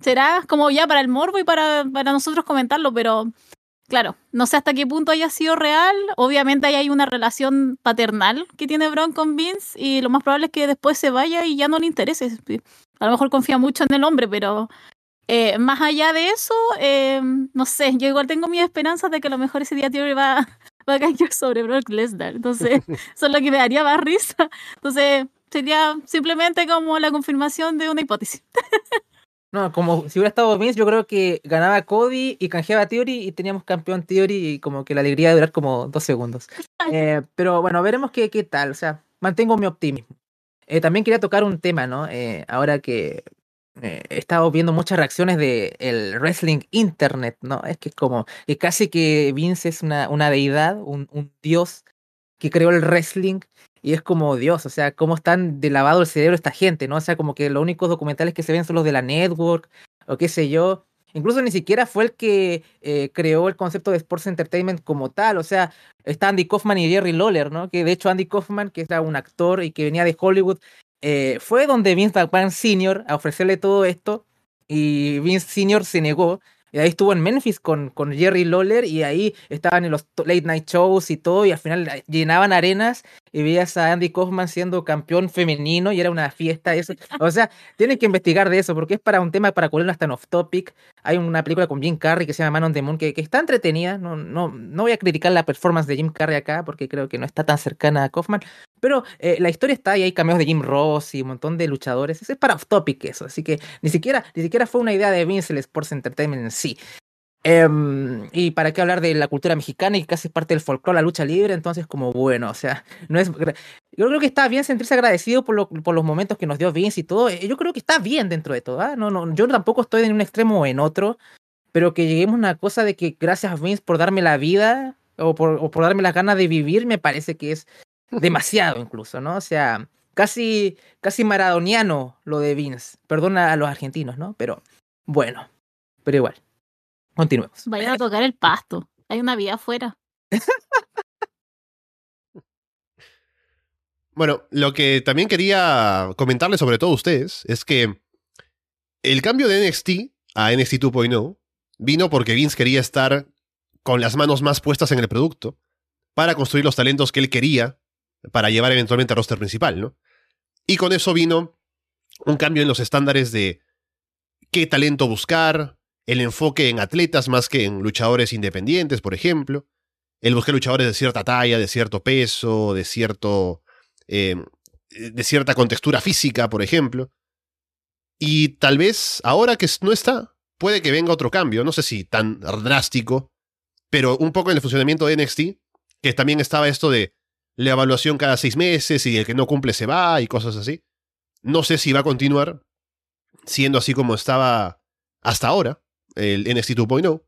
Será como ya para el morbo y para, para nosotros comentarlo, pero claro, no sé hasta qué punto haya sido real. Obviamente ahí hay una relación paternal que tiene Bron con Vince y lo más probable es que después se vaya y ya no le interese. A lo mejor confía mucho en el hombre, pero eh, más allá de eso, eh, no sé, yo igual tengo mi esperanza de que a lo mejor ese día Theory va, va a caer sobre Brock Lesnar. Entonces, <laughs> eso es lo que me daría más risa. Entonces, sería simplemente como la confirmación de una hipótesis. <laughs> No, como si hubiera estado Vince, yo creo que ganaba Cody y canjeaba Theory y teníamos campeón Theory y como que la alegría de durar como dos segundos. <laughs> Eh, pero bueno, veremos qué, qué tal. O sea, mantengo mi optimismo. Eh, también quería tocar un tema, ¿no? Eh, ahora que he estado viendo muchas reacciones de el wrestling internet, ¿no? Es que es como que casi que Vince es una, una deidad, un, un dios que creó el wrestling y es como Dios, o sea, cómo están de lavado el cerebro esta gente, ¿no? O sea, como que los únicos documentales que se ven son los de la network o qué sé yo. Incluso ni siquiera fue el que eh, creó el concepto de Sports Entertainment como tal. O sea, está Andy Kaufman y Jerry Lawler, ¿no? Que de hecho Andy Kaufman, que era un actor y que venía de Hollywood, eh, fue donde Vince McMahon Sr. a ofrecerle todo esto y Vince Sr. se negó y ahí estuvo en Memphis con, con Jerry Lawler y ahí estaban en los late night shows y todo y al final llenaban arenas y veías a Andy Kaufman siendo campeón femenino y era una fiesta eso. O sea, tienen que investigar de eso porque es para un tema para cubrirlo hasta off topic. Hay una película con Jim Carrey que se llama Man on the Moon que, que está entretenida. No, no, no voy a criticar la performance de Jim Carrey acá porque creo que no está tan cercana a Kaufman. Pero eh, la historia está y hay cameos de Jim Ross y un montón de luchadores. Eso es para off topic eso. Así que ni siquiera, ni siquiera fue una idea de Vince Sports Entertainment en sí. Um, y para qué hablar de la cultura mexicana y casi parte del folclore, la lucha libre, entonces como bueno, o sea, <laughs> no es... Yo creo que está bien sentirse agradecido por, lo, por los momentos que nos dio Vince y todo. Eh, yo creo que está bien dentro de todo. ¿ah? No, no, yo tampoco estoy en un extremo o en otro, pero que lleguemos a una cosa de que gracias Vince por darme la vida o por, por darme las ganas de vivir, me parece que es demasiado incluso, ¿no? O sea, casi, casi maradoniano lo de Vince. Perdona a los argentinos, ¿no? Pero bueno, pero igual. Continuemos. Vayan a tocar el pasto. Hay una vía afuera. bueno, lo que también quería comentarles sobre todo ustedes es que el cambio de NXT a NXT 2.0 vino porque Vince quería estar con las manos más puestas en el producto para construir los talentos que él quería para llevar eventualmente al roster principal, ¿no? Y con eso vino un cambio en los estándares de qué talento buscar, el enfoque en atletas más que en luchadores independientes, por ejemplo, el buscar luchadores de cierta talla, de cierto peso, de cierto. Eh, de cierta contextura física, por ejemplo. Y tal vez ahora que no está, puede que venga otro cambio, no sé si tan drástico, pero un poco en el funcionamiento de NXT, que también estaba esto de la evaluación cada seis meses y el que no cumple se va y cosas así. No sé si va a continuar siendo así como estaba hasta ahora, el NXT 2.0,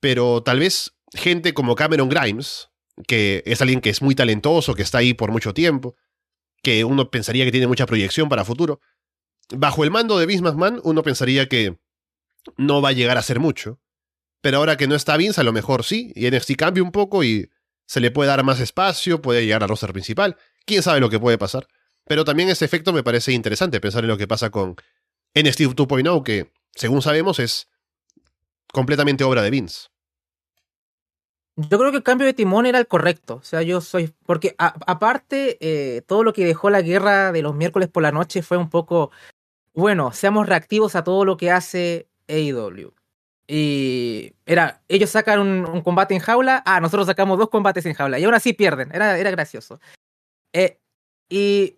pero tal vez gente como Cameron Grimes, que es alguien que es muy talentoso, que está ahí por mucho tiempo, que uno pensaría que tiene mucha proyección para futuro, bajo el mando de Vince McMahon uno pensaría que no va a llegar a ser mucho, pero ahora que no está Vince a lo mejor sí, y NXT cambia un poco y se le puede dar más espacio, puede llegar al roster principal, quién sabe lo que puede pasar. Pero también ese efecto me parece interesante pensar en lo que pasa con NXT 2.0, que según sabemos es completamente obra de Vince. Yo creo que el cambio de timón era el correcto. O sea, yo soy. Porque aparte, eh, todo lo que dejó la guerra de los miércoles por la noche fue un poco. Bueno, seamos reactivos a todo lo que hace AEW. Y era, ellos sacan un, combate en jaula, ah, nosotros sacamos dos combates en jaula, y aún así pierden, era, era gracioso. Eh, y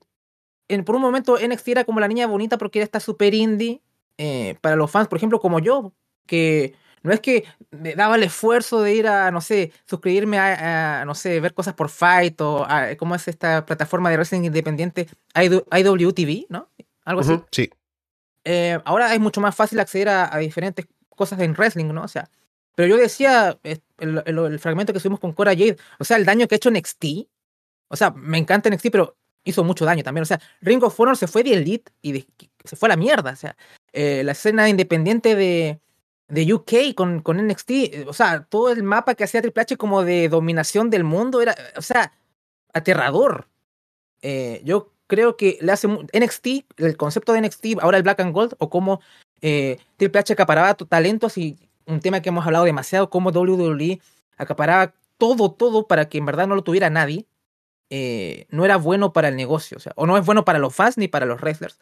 en, por un momento NXT era como la niña bonita porque era esta super indie eh, para los fans, por ejemplo, como yo, que no es que me daba el esfuerzo de ir a, no sé, suscribirme a, no sé, ver cosas por Fight o a, cómo es esta plataforma de wrestling independiente IWTV, ¿no? Algo así. sí. Eh, ahora es mucho más fácil acceder a, diferentes cosas en wrestling, ¿no? O sea, pero yo decía, el, el, fragmento que subimos con Cora Jade, o sea, el daño que ha hecho NXT, o sea, me encanta NXT, pero hizo mucho daño también. O sea, Ring of Honor se fue de Elite y se fue a la mierda. O sea, eh, la escena independiente de, de UK con, con NXT, eh, o sea, todo el mapa que hacía Triple H como de dominación del mundo era, o sea, aterrador. Eh, yo creo que le hace NXT, el concepto de NXT, ahora el Black and Gold, o como eh, Triple H acaparaba talentos y un tema que hemos hablado demasiado, cómo WWE acaparaba todo, todo para que en verdad no lo tuviera nadie, eh, no era bueno para el negocio, o, sea, o no es bueno para los fans ni para los wrestlers.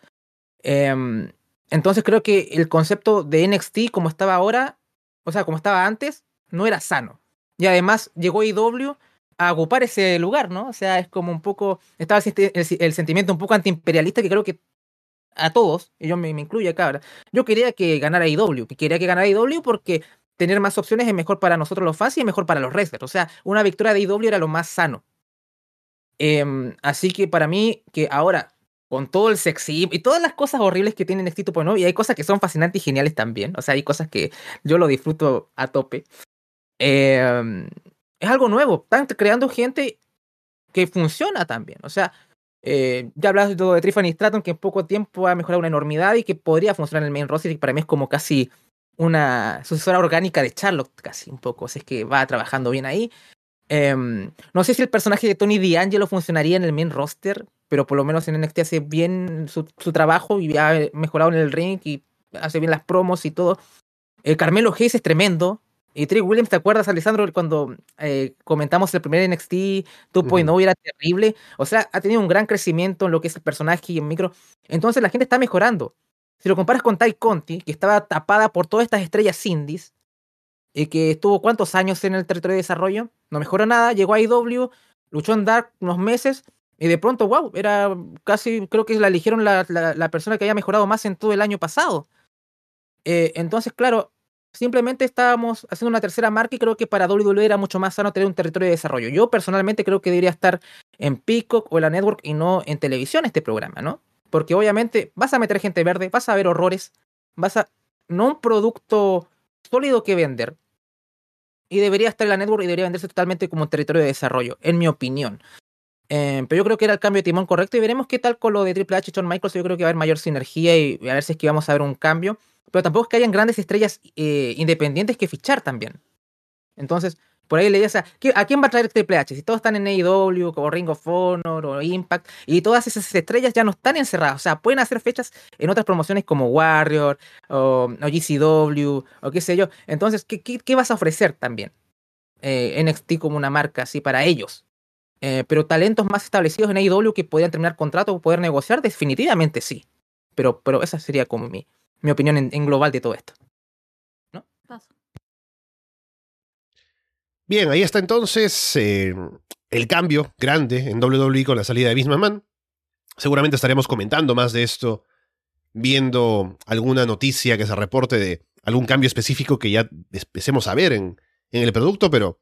Entonces creo que el concepto de NXT como estaba ahora, o sea, como estaba antes, no era sano. Y además llegó IW a ocupar ese lugar, ¿no? O sea, es como un poco, estaba el, sentimiento un poco antiimperialista que creo que a todos, y yo me, incluyo acá, yo quería que ganara IW, quería que ganara IW porque tener más opciones es mejor para nosotros los fans y es mejor para los wrestlers. O sea, una victoria de IW era lo más sano. Em, así que para mí, que ahora, con todo el sexy y todas las cosas horribles que tienen este pues no, y hay cosas que son fascinantes y geniales también. O sea, hay cosas que yo lo disfruto a tope. Em, es algo nuevo. Están creando gente que funciona también. O sea, eh, ya hablas de, de Tiffany Stratton, que en poco tiempo ha mejorado una enormidad y que podría funcionar en el main roster, y para mí es como casi una sucesora orgánica de Charlotte, casi un poco. O sea, es que va trabajando bien ahí. Em, no sé si el personaje de Tony D'Angelo funcionaría en el main roster, pero por lo menos en NXT hace bien su, su trabajo y ha mejorado en el ring y hace bien las promos y todo. Eh, Carmelo Hayes es tremendo. Y Trick Williams, ¿te acuerdas, Alessandro, cuando eh, comentamos el primer NXT 2.0 era terrible? O sea, ha tenido un gran crecimiento en lo que es el personaje y en micro. Entonces la gente está mejorando. Si lo comparas con Ty Conti, que estaba tapada por todas estas estrellas indies, y que estuvo cuántos años en el territorio de desarrollo, no mejoró nada, llegó a IW, luchó en Dark unos meses, y de pronto, wow, era casi, creo que la eligieron la, la, persona que había mejorado más en todo el año pasado. Eh, entonces, claro, simplemente estábamos haciendo una tercera marca y creo que para WWE era mucho más sano tener un territorio de desarrollo. Yo personalmente creo que debería estar en Peacock o en la Network y no en televisión este programa, ¿no? Porque obviamente vas a meter gente verde, vas a ver horrores, vas a... No un producto sólido que vender. Y debería estar en la network y debería venderse totalmente como un territorio de desarrollo, en mi opinión. Eh, pero yo creo que era el cambio de timón correcto y veremos qué tal con lo de Triple H y Shawn Michaels. Yo creo que va a haber mayor sinergia y a ver si es que vamos a ver un cambio pero tampoco es que hayan grandes estrellas eh, independientes que fichar también. Entonces, por ahí le decía, ¿a quién va a traer Triple H? Si todos están en AEW, como Ring of Honor o Impact, y todas esas estrellas ya no están encerradas. O sea, pueden hacer fechas en otras promociones como Warrior o, GCW o qué sé yo. Entonces, ¿qué, vas a ofrecer también? Eh, NXT como una marca así para ellos. Eh, pero talentos más establecidos en AEW que podrían terminar contrato o poder negociar, definitivamente sí. Pero, pero esa sería como mi, mi opinión en, global de todo esto. ¿No? Bien, ahí está entonces eh, el cambio grande en WWE con la salida de Vince. Seguramente estaremos comentando más de esto, viendo alguna noticia que se reporte de algún cambio específico que ya empecemos a ver en, en el producto, pero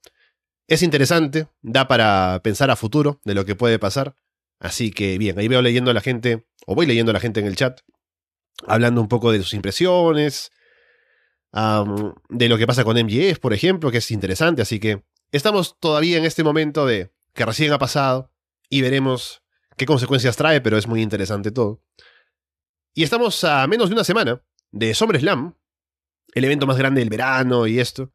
es interesante, da para pensar a futuro de lo que puede pasar. Así que bien, ahí veo leyendo a la gente, o voy leyendo a la gente en el chat, hablando un poco de sus impresiones, de lo que pasa con MGF, por ejemplo, que es interesante, así que estamos todavía en este momento de que recién ha pasado y veremos qué consecuencias trae, pero es muy interesante todo. Y estamos a menos de una semana de SummerSlam, el evento más grande del verano y esto.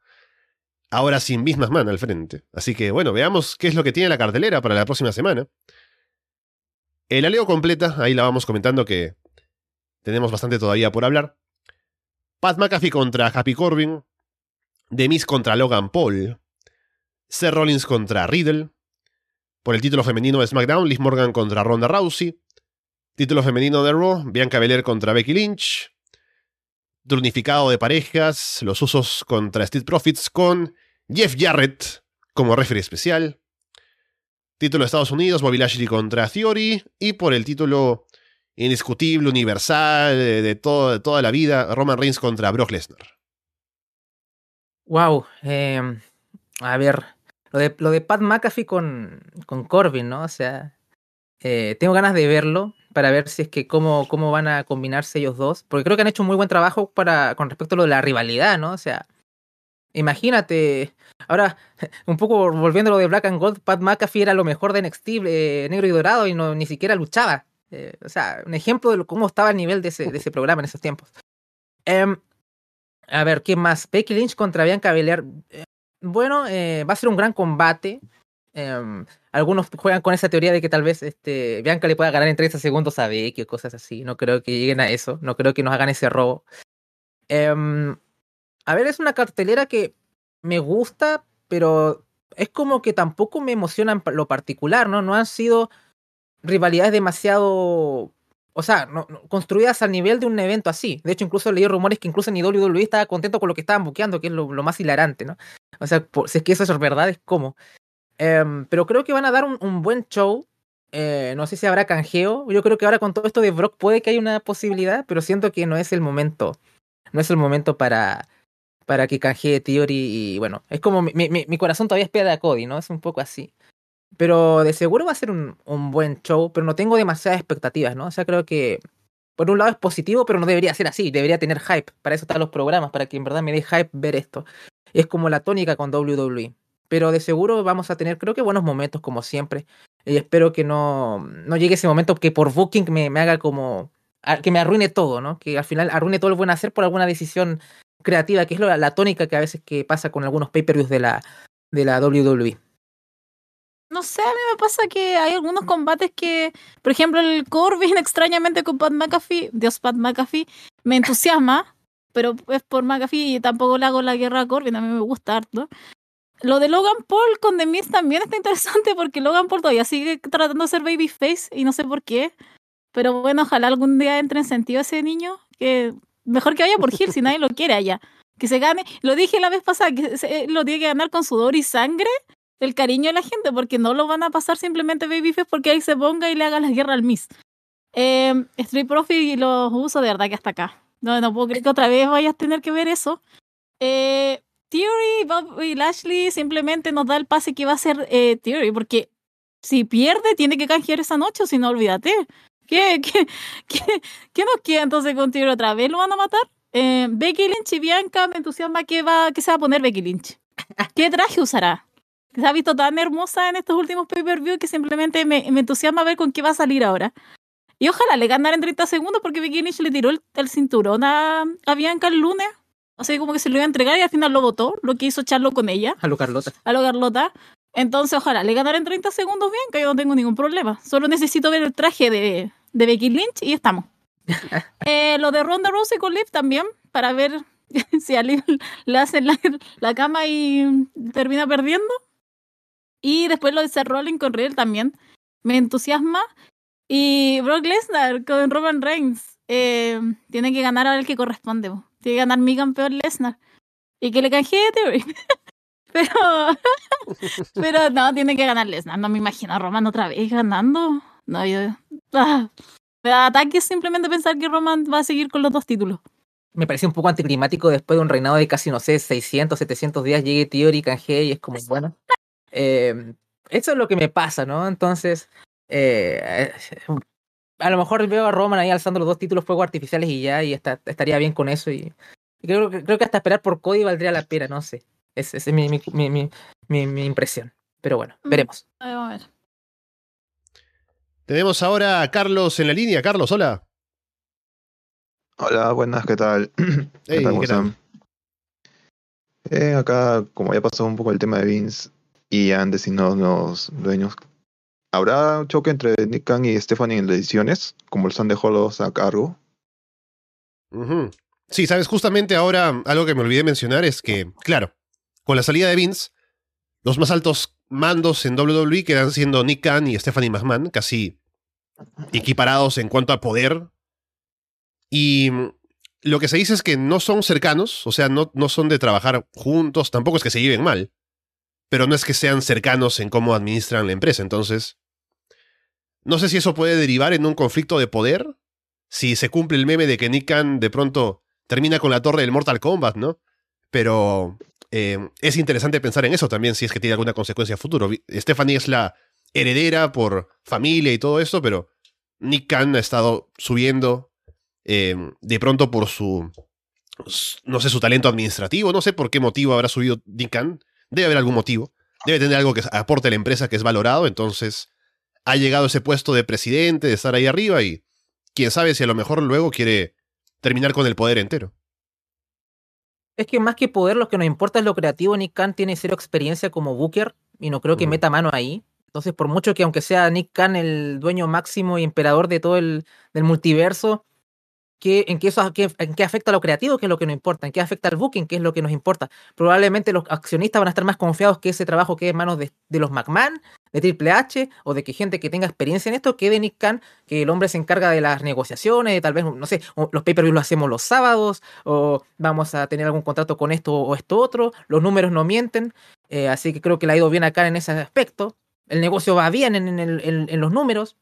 Ahora sin mismas manos al frente. Así que bueno, veamos qué es lo que tiene la cartelera para la próxima semana. El aleo completa, ahí la vamos comentando que tenemos bastante todavía por hablar. Pat McAfee contra Happy Corbin. Demis contra Logan Paul. Seth Rollins contra Riddle. Por el título femenino de SmackDown, Liz Morgan contra Ronda Rousey. Título femenino de Raw, Bianca Belair contra Becky Lynch. Turnificado de parejas, los usos contra Street Profits con Jeff Jarrett como referee especial. Título de Estados Unidos, Bobby Lashley contra Theory. Y por el título indiscutible, universal, de, todo, toda la vida, Roman Reigns contra Brock Lesnar. Wow, em, a ver, lo de, lo de Pat McAfee con, con Corbin, ¿no? O sea, eh, tengo ganas de verlo para ver si es que cómo, cómo van a combinarse ellos dos, porque creo que han hecho un muy buen trabajo para, con respecto a lo de la rivalidad, ¿no? O sea, imagínate, ahora, <laughs> un poco volviendo a lo de Black and Gold, Pat McAfee era lo mejor de NXT, eh, negro y dorado, y no, ni siquiera luchaba. Eh, o sea, un ejemplo de cómo estaba el nivel de ese, programa en esos tiempos. Em, a ver, ¿qué más? Becky Lynch contra Bianca Belair. Eh, bueno, eh, va a ser un gran combate. Em, algunos juegan con esa teoría de que tal vez este, Bianca le pueda ganar en 30 segundos a Becky o cosas así. No creo que lleguen a eso. No creo que nos hagan ese robo. Em, a ver, es una cartelera que me gusta, pero es como que tampoco me emociona en lo particular, ¿no? No han sido rivalidades demasiado o sea, no, construidas al nivel de un evento así. De hecho, incluso leí rumores que incluso ni WWE estaba contento con lo que estaban buqueando, que es lo, más hilarante, ¿no? O sea, si es que eso es verdad, es como. Em, pero creo que van a dar un, buen show. Eh, no sé si habrá canjeo. Yo creo que ahora con todo esto de Brock puede que haya una posibilidad, pero siento que no es el momento. No es el momento para, para que canjee Theory y bueno, es como mi, mi, mi corazón todavía espera a Cody, ¿no? Es un poco así. Pero de seguro va a ser un, un, buen show, pero no tengo demasiadas expectativas, ¿no? O sea, creo que por un lado es positivo, pero no debería ser así, debería tener hype. Para eso están los programas, para que en verdad me dé hype ver esto. Es como la tónica con WWE. Pero de seguro vamos a tener, creo que buenos momentos como siempre. Y espero que no, no llegue ese momento que por booking me, me haga como... que me arruine todo, ¿no? Que al final arruine todo lo buen hacer por alguna decisión creativa, que es la, la tónica que a veces que pasa con algunos pay-per-views de la, de la WWE. No sé, a mí me pasa que hay algunos combates que, por ejemplo, el Corbin <laughs> extrañamente con Pat McAfee, Dios Pat McAfee, me entusiasma, pero es por McAfee y tampoco le hago la guerra a Corbin, a mí me gusta harto. Lo de Logan Paul con The Miz también está interesante porque Logan Paul todavía sigue tratando de ser babyface y no sé por qué. Pero bueno, ojalá algún día entre en sentido ese niño, que mejor que vaya por Hill si nadie lo quiere allá. Que se gane, lo dije la vez pasada, que lo tiene que ganar con sudor y sangre el cariño de la gente, porque no lo van a pasar simplemente Babyface porque ahí se ponga y le haga la guerra al Miss. Eh, Street Profit los uso de verdad que hasta acá. No, no puedo creer que otra vez vayas a tener que ver eso. Eh, Theory, Bob y Lashley simplemente nos da el pase que va a ser eh, Theory, porque si pierde tiene que canjear esa noche, si no, olvídate. ¿Qué, <laughs> qué, qué, qué nos queda entonces con Theory otra vez? ¿Lo van a matar? Eh, Becky Lynch y Bianca me entusiasma que, va, que se va a poner Becky Lynch. ¿Qué traje usará? Se ha visto tan hermosa en estos últimos pay-per-view que simplemente me, me, entusiasma ver con qué va a salir ahora. Y ojalá le ganara en 30 segundos porque Becky Lynch le tiró el, cinturón a, a, Bianca el lunes. O sea, como que se lo iba a entregar y al final lo votó, lo que hizo Charlo con ella. A lo Carlota. A lo Carlota. Entonces, ojalá le ganara en 30 segundos Bianca, yo no tengo ningún problema. Solo necesito ver el traje de, de Becky Lynch y estamos. <laughs> eh, lo de Ronda Rousey con Liv también, para ver <laughs> si a Liv le hacen la, la cama y termina perdiendo. Y después lo de Seth Rollins con Riddle también me entusiasma. Y Brock Lesnar con Roman Reigns eh, tiene que ganar ahora el que corresponde. Tiene que ganar mi campeón Lesnar. Y que le canjee Theory. <laughs> pero, <laughs> pero no, tiene que ganar Lesnar. No me imagino a Roman otra vez ganando. No, yo. Ah, me da ataque simplemente pensar que Roman va a seguir con los dos títulos. Me parece un poco anticlimático después de un reinado de casi, no sé, 600, 700 días llegue Theory canjee y es como, bueno. Eh, eso es lo que me pasa, ¿no? Entonces, eh, a lo mejor veo a Roman ahí alzando los dos títulos fuego artificiales y ya, y estaría bien con eso. Y, creo, creo que hasta esperar por Cody valdría la pena, no sé. Esa es mi, mi, mi, mi, impresión. Pero bueno, mm, veremos. A ver. Tenemos ahora a Carlos en la línea. Carlos, hola. Hola, buenas, ¿qué tal? <clears throat> ¿Qué tal? Eh, acá, como ya pasó un poco el tema de Vince, y han designado los dueños. ¿Habrá un choque entre Nick Khan y Stephanie en las ediciones, como el han dejado los a cargo? Sí, sabes, justamente ahora algo que me olvidé mencionar es que, claro, con la salida de Vince, los más altos mandos en WWE quedan siendo Nick Khan y Stephanie McMahon, casi equiparados en cuanto a poder. Y lo que se dice es que no son cercanos, o sea, no, no son de trabajar juntos, tampoco es que se lleven mal pero no es que sean cercanos en cómo administran la empresa. Entonces, no sé si eso puede derivar en un conflicto de poder, si se cumple el meme de que Nick de pronto termina con la torre del Mortal Kombat, ¿no? Pero eh, es interesante pensar en eso también, si es que tiene alguna consecuencia a futuro. Stephanie es la heredera por familia y todo eso, pero Nick Khan ha estado subiendo eh, de pronto por su, no sé, su talento administrativo, no sé por qué motivo habrá subido Nick Khan, Debe haber algún motivo. Debe tener algo que aporte a la empresa que es valorado. Entonces, ha llegado ese puesto de presidente, de estar ahí arriba y quién sabe si a lo mejor luego quiere terminar con el poder entero. Es que más que poder, lo que nos importa es lo creativo. Nick Khan tiene cero experiencia como Booker y no creo que meta mano ahí. Entonces, por mucho que aunque sea Nick Khan el dueño máximo y emperador de todo el del multiverso, qué, en, qué eso, en qué afecta a lo creativo, que es lo que nos importa, en qué afecta al booking, que es lo que nos importa. Probablemente los accionistas van a estar más confiados que ese trabajo que es en manos de, los McMahon, de Triple H, o de que gente que tenga experiencia en esto, que de Nick Khan, que el hombre se encarga de las negociaciones, tal vez, no sé, los pay-per-views lo hacemos los sábados, o vamos a tener algún contrato con esto o esto otro, los números no mienten, eh, así que creo que le ha ido bien acá en ese aspecto. El negocio va bien en, en los números,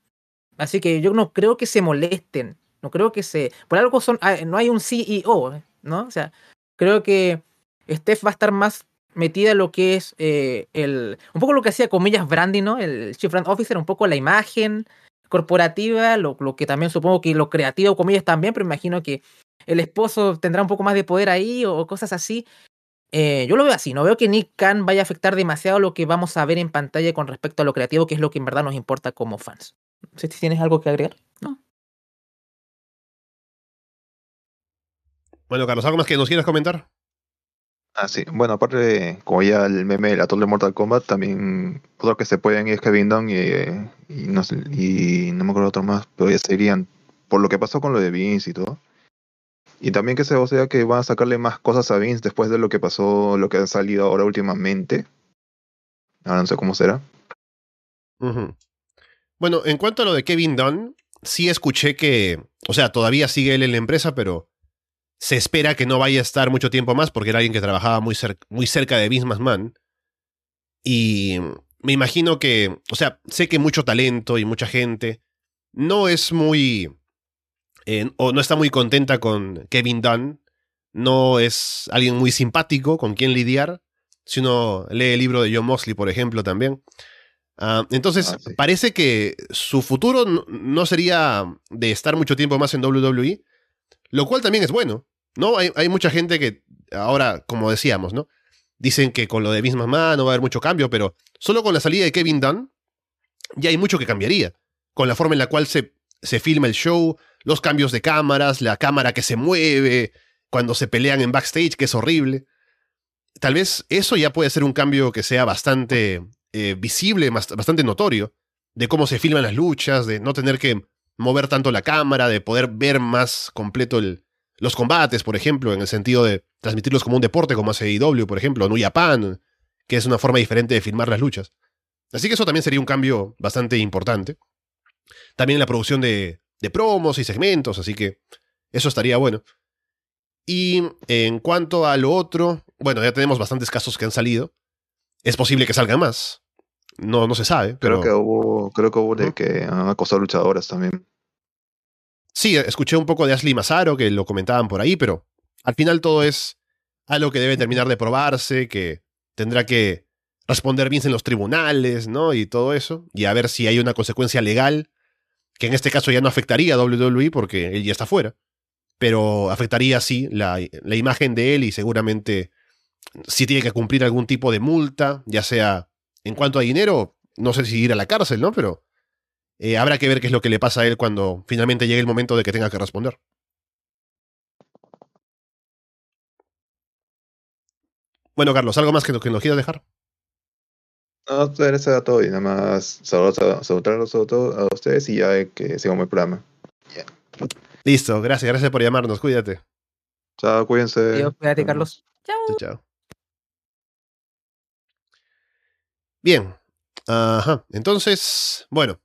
así que yo no creo que se molesten no creo que se. Por algo son. Ah, no hay un CEO, ¿no? O sea, creo que Steph va a estar más metida en lo que es eh, el. Un poco lo que hacía comillas Brandy, ¿no? El Chief Brand Officer, un poco la imagen corporativa, lo, lo que también supongo que lo creativo, comillas también, pero imagino que el esposo tendrá un poco más de poder ahí o, cosas así. Eh, yo lo veo así, no veo que Nick Khan vaya a afectar demasiado lo que vamos a ver en pantalla con respecto a lo creativo, que es lo que en verdad nos importa como fans. Si tienes algo que agregar. No. Bueno, Carlos, ¿algo más que nos quieras comentar? Ah, sí. Bueno, aparte, de, como ya el meme del actor de Mortal Kombat, también otro que se pueden ir es Kevin Dunn y, y, no, y no me acuerdo otro más, pero ya serían por lo que pasó con lo de Vince y todo. Y también que se o sea que van a sacarle más cosas a Vince después de lo que pasó, lo que ha salido ahora últimamente. Ahora no sé cómo será. Bueno, en cuanto a lo de Kevin Dunn, sí escuché que, o sea, todavía sigue él en la empresa, pero se espera que no vaya a estar mucho tiempo más porque era alguien que trabajaba muy, muy cerca de Vince McMahon. Y me imagino que, o sea, sé que mucho talento y mucha gente no es muy, eh, o no está muy contenta con Kevin Dunn, no es alguien muy simpático con quien lidiar. Si uno lee el libro de John Moxley, por ejemplo, también. Ah, entonces, ah, parece que su futuro no sería de estar mucho tiempo más en WWE, lo cual también es bueno, ¿no? Hay, hay mucha gente que ahora, como decíamos, ¿no? Dicen que con lo de Vince McMahon no va a haber mucho cambio, pero solo con la salida de Kevin Dunn ya hay mucho que cambiaría. Con la forma en la cual se, se filma el show, los cambios de cámaras, la cámara que se mueve, cuando se pelean en backstage, que es horrible. Tal vez eso ya puede ser un cambio que sea bastante eh, visible, bastante notorio, de cómo se filman las luchas, de no tener que mover tanto la cámara, de poder ver más completo el, los combates, por ejemplo, en el sentido de transmitirlos como un deporte, como hace IW, por ejemplo, New Japan, que es una forma diferente de filmar las luchas. Así que eso también sería un cambio bastante importante. También la producción de, de promos y segmentos, así que eso estaría bueno. Y en cuanto a lo otro, bueno, ya tenemos bastantes casos que han salido. Es posible que salgan más. No, no se sabe. Creo que hubo, creo que hubo de que han acosado luchadoras también. Sí, escuché un poco de Ashley Mazaro, que lo comentaban por ahí, pero al final todo es algo que debe terminar de probarse, que tendrá que responder bien en los tribunales, ¿no? Y todo eso, y a ver si hay una consecuencia legal, que en este caso ya no afectaría a WWE porque él ya está fuera, pero afectaría sí la, la imagen de él y seguramente si tiene que cumplir algún tipo de multa, ya sea en cuanto a dinero, no sé si ir a la cárcel, ¿no? Pero eh, habrá que ver qué es lo que le pasa a él cuando finalmente llegue el momento de que tenga que responder. Bueno, Carlos, ¿algo más que, que nos quieras dejar? No, eso era todo y nada más saludarlos a, a, ustedes y ya que sigamos el programa. Listo, gracias, gracias por llamarnos, cuídate. Chao, cuídense. cuídate, Carlos. Chao. Chao. Bien. Ajá. Entonces, bueno.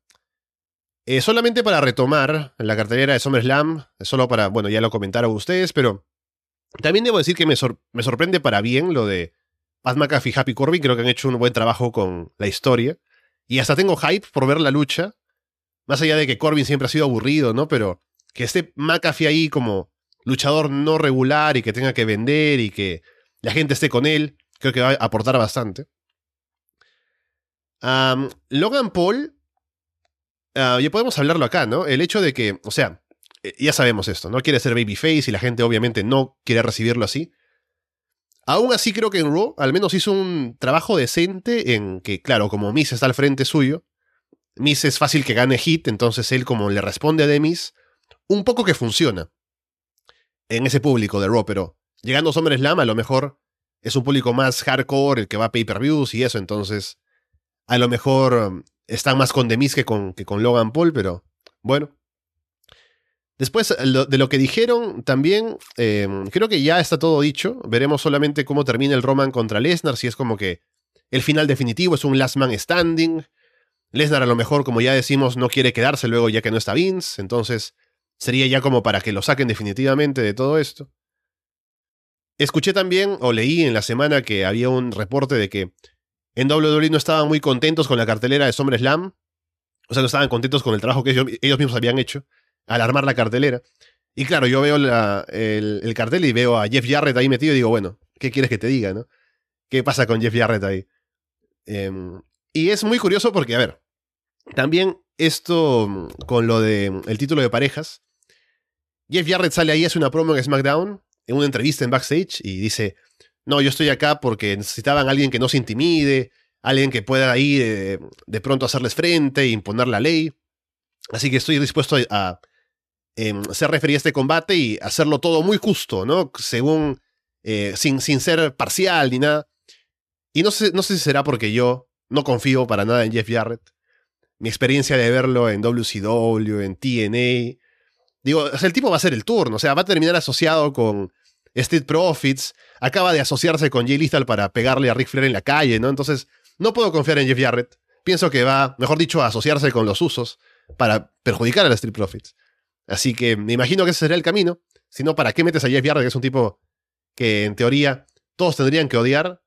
Eh, solamente para retomar la cartelera de SummerSlam, solo para, bueno, ya lo comentaron ustedes, pero también debo decir que me, me sorprende para bien lo de Pat McAfee y Happy Corbin. Creo que han hecho un buen trabajo con la historia. Y hasta tengo hype por ver la lucha. Más allá de que Corbin siempre ha sido aburrido, ¿no? Pero que esté McAfee ahí como luchador no regular y que tenga que vender y que la gente esté con él, creo que va a aportar bastante. Logan Paul, ya podemos hablarlo acá, ¿no? El hecho de que, o sea, eh, ya sabemos esto, no quiere ser babyface y la gente obviamente no quiere recibirlo así. Aún así creo que en Raw al menos hizo un trabajo decente en que, claro, como Miss está al frente suyo, Miss es fácil que gane hit, entonces él como le responde a Demis, un poco que funciona en ese público de Raw, pero llegando a SummerSlam a lo mejor es un público más hardcore, el que va a pay-per-views y eso, entonces a lo mejor um, están más con Demis que con, que con Logan Paul, pero bueno. Después de lo que dijeron también, em, creo que ya está todo dicho. Veremos solamente cómo termina el Roman contra Lesnar, si es como que el final definitivo es un last man standing. Lesnar a lo mejor, como ya decimos, no quiere quedarse luego ya que no está Vince, entonces sería ya como para que lo saquen definitivamente de todo esto. Escuché también, o leí en la semana que había un reporte de que en WWE no estaban muy contentos con la cartelera de SummerSlam, o sea, no estaban contentos con el trabajo que ellos, mismos habían hecho al armar la cartelera. Y claro, yo veo el, cartel y veo a Jeff Jarrett ahí metido y digo, bueno, ¿qué quieres que te diga, no? ¿Qué pasa con Jeff Jarrett ahí? Em, y es muy curioso porque, a ver, también esto mm, con lo de mm, título de parejas, Jeff Jarrett sale ahí, hace una promo en SmackDown, en una entrevista en backstage, y dice, no, yo estoy acá porque necesitaban a alguien que no se intimide, alguien que pueda ahí de, pronto hacerles frente e imponer la ley. Así que estoy dispuesto a, em, ser referido a este combate y hacerlo todo muy justo, ¿no? Según, eh, sin, sin ser parcial ni nada. Y no sé, no sé si será porque yo no confío para nada en Jeff Jarrett. Mi experiencia de verlo en WCW, en TNA. Digo, el tipo va a ser el turno, o sea, va a terminar asociado con Street Profits. Acaba de asociarse con Jay Lethal para pegarle a Ric Flair en la calle, ¿no? Entonces, no puedo confiar en Jeff Jarrett. Pienso que va, mejor dicho, a asociarse con los usos para perjudicar a la Street Profits. Así que me imagino que ese será el camino. Si no, ¿para qué metes a Jeff Jarrett, que es un tipo que en teoría todos tendrían que odiar,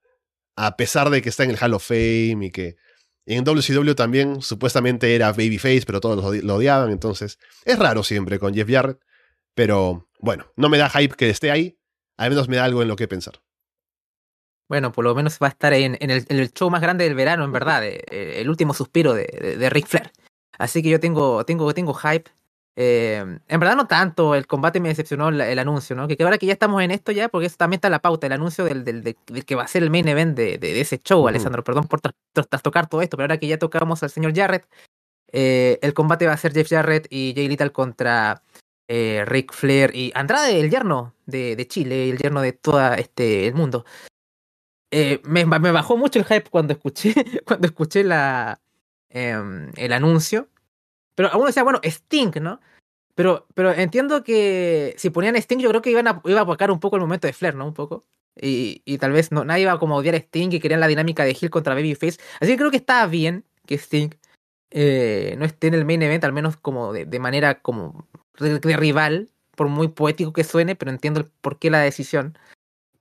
a pesar de que está en el Hall of Fame y que en WCW también supuestamente era babyface, pero todos lo odiaban, entonces es raro siempre con Jeff Jarrett, pero bueno, no me da hype que esté ahí, al menos me da algo en lo que pensar. Bueno, por lo menos va a estar en, el, show más grande del verano, en verdad, el último suspiro de, de, de Ric Flair. Así que yo tengo, tengo, tengo hype eh, en verdad no tanto, el combate me decepcionó el, anuncio, ¿no? Que, ahora que ya estamos en esto ya, porque eso también está en la pauta, el anuncio del, del, que va a ser el main event de, de, ese show, Alessandro, perdón por tocar todo esto, pero ahora que ya tocamos al señor Jarrett, eh, el combate va a ser Jeff Jarrett y Jay Little contra eh, Rick Flair y Andrade, el yerno de, Chile, el yerno de todo este, el mundo. Eh, me, bajó mucho el hype cuando escuché, <laughs> cuando escuché la, em, el anuncio pero uno decía, bueno, Sting, ¿no? Pero, pero entiendo que si ponían Sting, yo creo que iban a, iba a apacar un poco el momento de Flair, ¿no? Un poco. Y, y tal vez no, nadie iba a como odiar a Sting y querían la dinámica de Hill contra Babyface. Así que creo que estaba bien que Sting eh, no esté en el main event, al menos como de manera como de, rival, por muy poético que suene, pero entiendo el por qué la decisión.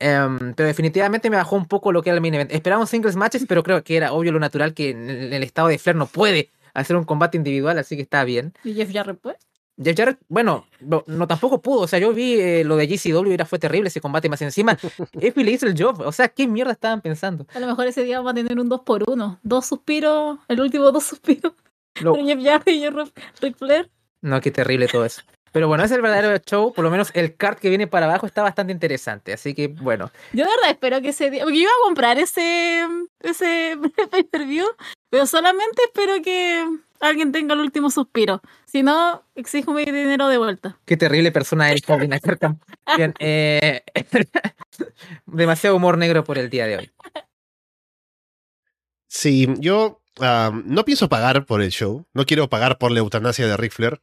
Um, pero definitivamente me bajó un poco lo que era el main event. Esperaba singles matches, pero creo que era obvio lo natural que en el estado de Flair no puede hacer un combate individual, así que está bien. ¿Y Jeff Jarrett pues? Jeff Jarrett, bueno, no, tampoco pudo. O sea, yo vi eh, lo de GCW y era fue terrible ese combate más encima. <laughs> Effie le hizo el job. O sea, ¿qué mierda estaban pensando? A lo mejor ese día va a tener un 2 por 1 Dos suspiros, el último dos suspiros. Jeff Jarrett y Ric Flair. No, qué terrible todo eso. Pero bueno, es el verdadero show. Por lo menos el card que viene para abajo está bastante interesante. Así que bueno. Yo de verdad espero que ese día. Porque yo iba a comprar ese, ese <laughs> pay-per-view. Pero solamente espero que alguien tenga el último suspiro. Si no, exijo mi dinero de vuelta. Qué terrible persona eres, Paulina Bien, <laughs> eh, <laughs> demasiado humor negro por el día de hoy. Sí, yo no pienso pagar por el show. No quiero pagar por la eutanasia de Ric Flair.